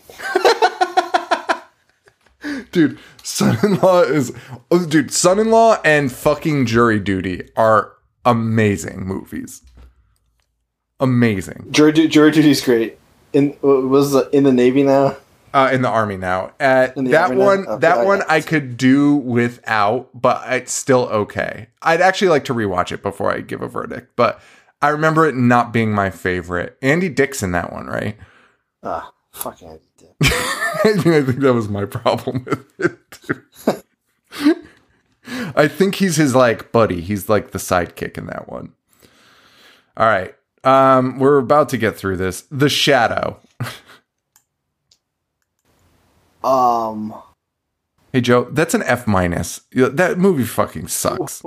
Dude, Son-in-Law is oh, dude, Son-in-Law and fucking Jury Duty are amazing movies. Amazing. Jury, jury duty's great. In was the, in the Navy now? Uh, in the army now. Uh, that army one, Okay, that I one, I could do without, but it's still okay. I'd actually like to rewatch it before I give a verdict, but I remember it not being my favorite. Andy Dick's in that one, right? Ah, fucking I did. I mean, I think that was my problem with it. I think he's his like buddy. He's like the sidekick in that one. All right. Um, we're about to get through this. The Shadow. Um, Hey Joe, that's an F minus. That movie fucking sucks.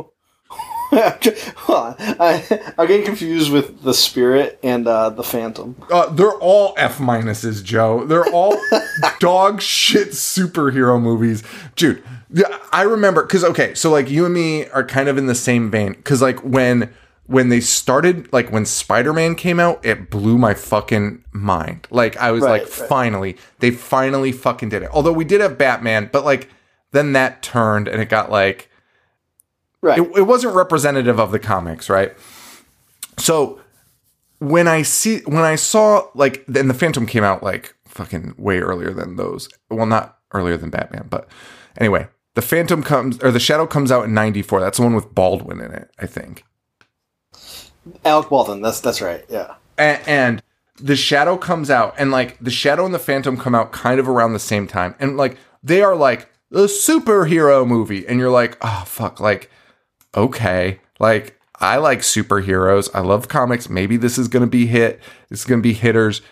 I, I'm getting confused with the Spirit and uh, the Phantom. Uh, they're all F minuses, Joe. They're all dog shit superhero movies, dude. Yeah, I remember because okay, so like you and me are kind of in the same vein because like when when they started, like when Spider Man came out, it blew my fucking mind. Like I was Right, like, right. finally, they finally fucking did it. Although we did have Batman, but like then that turned and it got like Right. it, it wasn't representative of the comics, right? So when I see when I saw like then the Phantom came out like fucking way earlier than those. Well, not earlier than Batman, but anyway, the Phantom comes or the Shadow comes out in '94. That's the one with Baldwin in it, I think. Alec Baldwin. That's that's right. Yeah. and, and the shadow comes out and like the shadow and the phantom come out kind of around the same time and like they are like a superhero movie and you're like oh fuck like okay like i like superheroes i love comics maybe this is gonna be hit this is gonna be hitters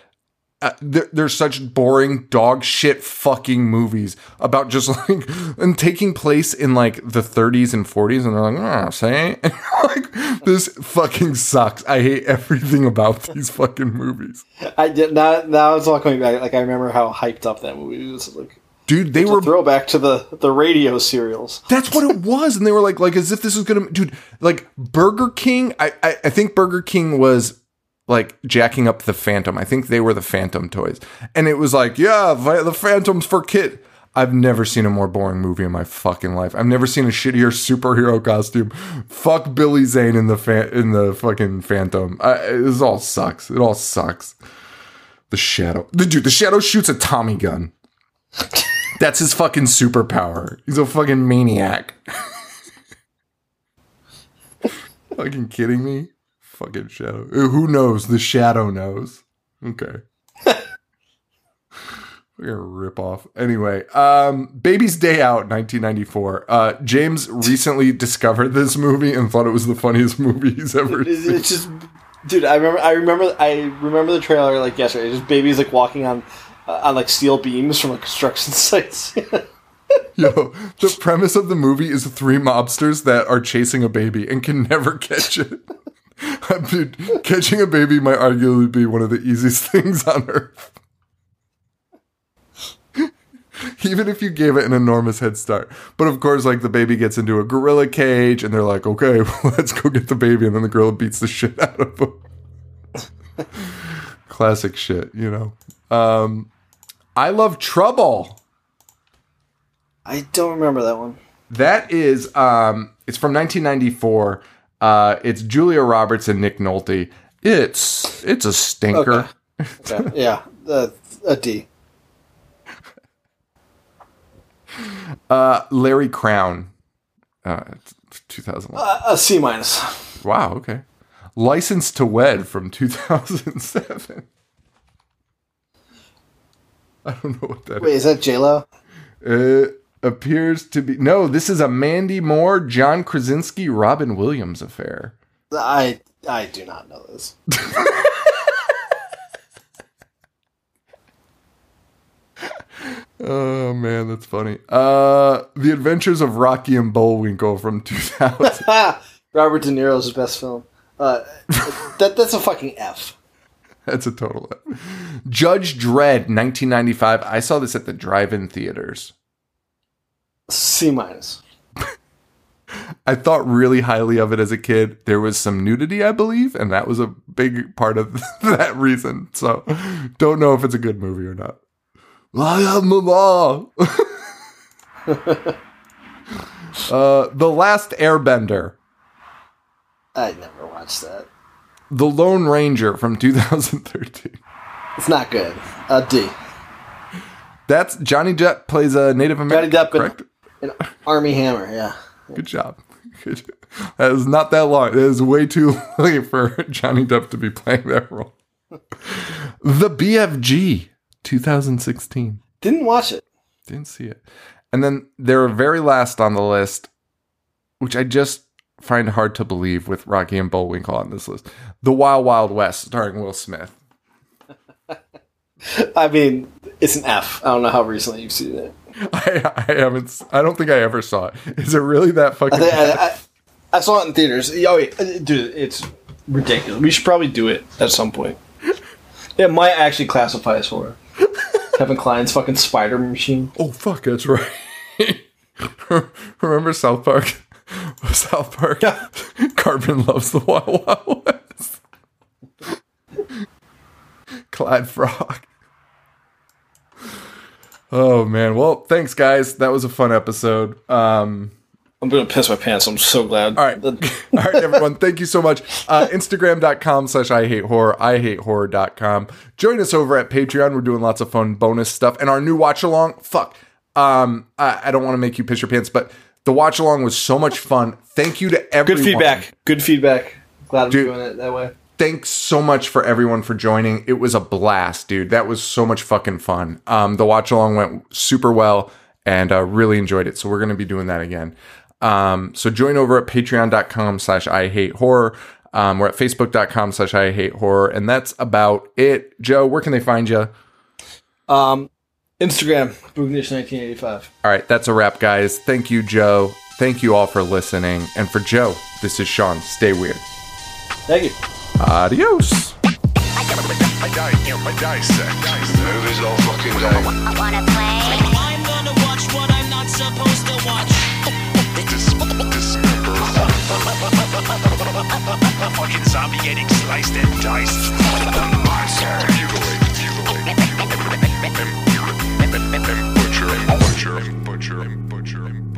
uh, they're, they're such boring dog shit fucking movies about just like and taking place in like the 30s and 40s and they're like oh say and like this fucking sucks i hate everything about these fucking movies I did now. Now it's all coming back. Like I remember how hyped up that movie was. Like dude they were throwback to the the radio serials. That's what it was, and they were like, like as if this was gonna, dude. Like Burger King, I, I, I think Burger King was like jacking up the Phantom. I think they were the Phantom toys, and it was like, yeah, the Phantom's for kid. I've never seen a more boring movie in my fucking life. I've never seen a shittier superhero costume. Fuck Billy Zane in the fan in the fucking Phantom. This all sucks. It all sucks. The Shadow, the dude, the Shadow shoots a Tommy gun. That's his fucking superpower. He's a fucking maniac. fucking kidding me? Fucking shadow. Uh, Who knows? The shadow knows. Okay. We're gonna rip off. Anyway, um, Baby's Day Out, 1994. Uh, James recently discovered this movie and thought it was the funniest movie he's ever It's, seen. it's just, dude. I remember. I remember. I remember the trailer like yesterday. Just babies like walking on uh, on like steel beams from like construction sites. Yo, the premise of the movie is three mobsters that are chasing a baby and can never catch it. Dude, catching a baby might arguably be one of the easiest things on earth. Even if you gave it an enormous head start. But of course, like the baby gets into a gorilla cage and they're like, okay, well, let's go get the baby. And then the gorilla beats the shit out of him. Classic shit, you know. Um, I love trouble. I don't remember that one. That is, um, it's from 1994. Uh, it's Julia Roberts and Nick Nolte. It's it's a stinker. Okay. Okay. yeah, uh, a D. Uh, Larry Crowne. Uh, it's 2001. Uh, a C minus. Wow. Okay. License to Wed from 2007. I don't know what that Wait, is that J Lo? is. Appears to be no. This is a Mandy Moore, John Krasinski, Robin Williams affair. I I do not know this. Oh man, that's funny. Uh, The Adventures of Rocky and Bullwinkle from 2000. Robert De Niro's best film. Uh, that that's a fucking F. that's a total. F. Judge Dredd, 1995. I saw this at the drive-in theaters. C minus. I thought really highly of it as a kid. There was some nudity, I believe, and that was a big part of that reason. So, don't know if it's a good movie or not. I am mama. uh, the Last Airbender, I never watched that. The Lone Ranger from 2013. It's not good. A D. That's Johnny Depp plays a Native American. Depp correct? An Armie Hammer. Yeah. Good job. Good. That is not that long. That is way too late for Johnny Depp to be playing that role. The BFG, 2016. Didn't watch it. Didn't see it. And then their very last on the list, which I just find hard to believe with Rocky and Bullwinkle on this list, The Wild Wild West, starring Will Smith. I mean, it's an F. I don't know how recently you've seen it. I, I haven't. I don't think I ever saw it. Is it really that fucking? I, think- I, I, I saw it in theaters. Oh, uh, dude, it's ridiculous. We should probably do it at some point. It might actually classify as horror. Kevin Kline's fucking spider machine. Oh fuck, that's right. Remember South Park? South Park. Yeah. Cartman loves the Wild Wild West. Clyde Frog. Oh man. Well, thanks guys. That was a fun episode. Um I'm gonna piss my pants. I'm so glad. all right. All right, everyone. Thank you so much. Uh, Instagram.com slash I hate horror, I hate horror.com. Join us over at Patreon. We're doing lots of fun bonus stuff. And our new watch along, fuck. Um, I, I don't want to make you piss your pants, but the watch along was so much fun. Thank you to everyone. Good feedback. Good feedback. Glad I'm Dude. doing it that way. Thanks so much for everyone for joining. It was a blast, dude. That was so much fucking fun. Um, the watch along went super well and uh, really enjoyed it. So we're going to be doing that again. Um, so join over at patreon.com slash I hate horror. Um, we're at facebook.com slash I hate horror. And that's about it. Joe, where can they find you? Um, Instagram, Boognish1985. All right. That's a wrap, guys. Thank you, Joe. Thank you all for listening. And for Joe, this is Sean. Stay weird. Thank you. Adios. I dissect. Movies all fucking day. I wanna play. I'm gonna watch what I'm not supposed to watch. Dis- dismember. A fucking zombie getting sliced and diced. Monster. Mutilate. Mutilate. Butcher. Butcher. Butcher.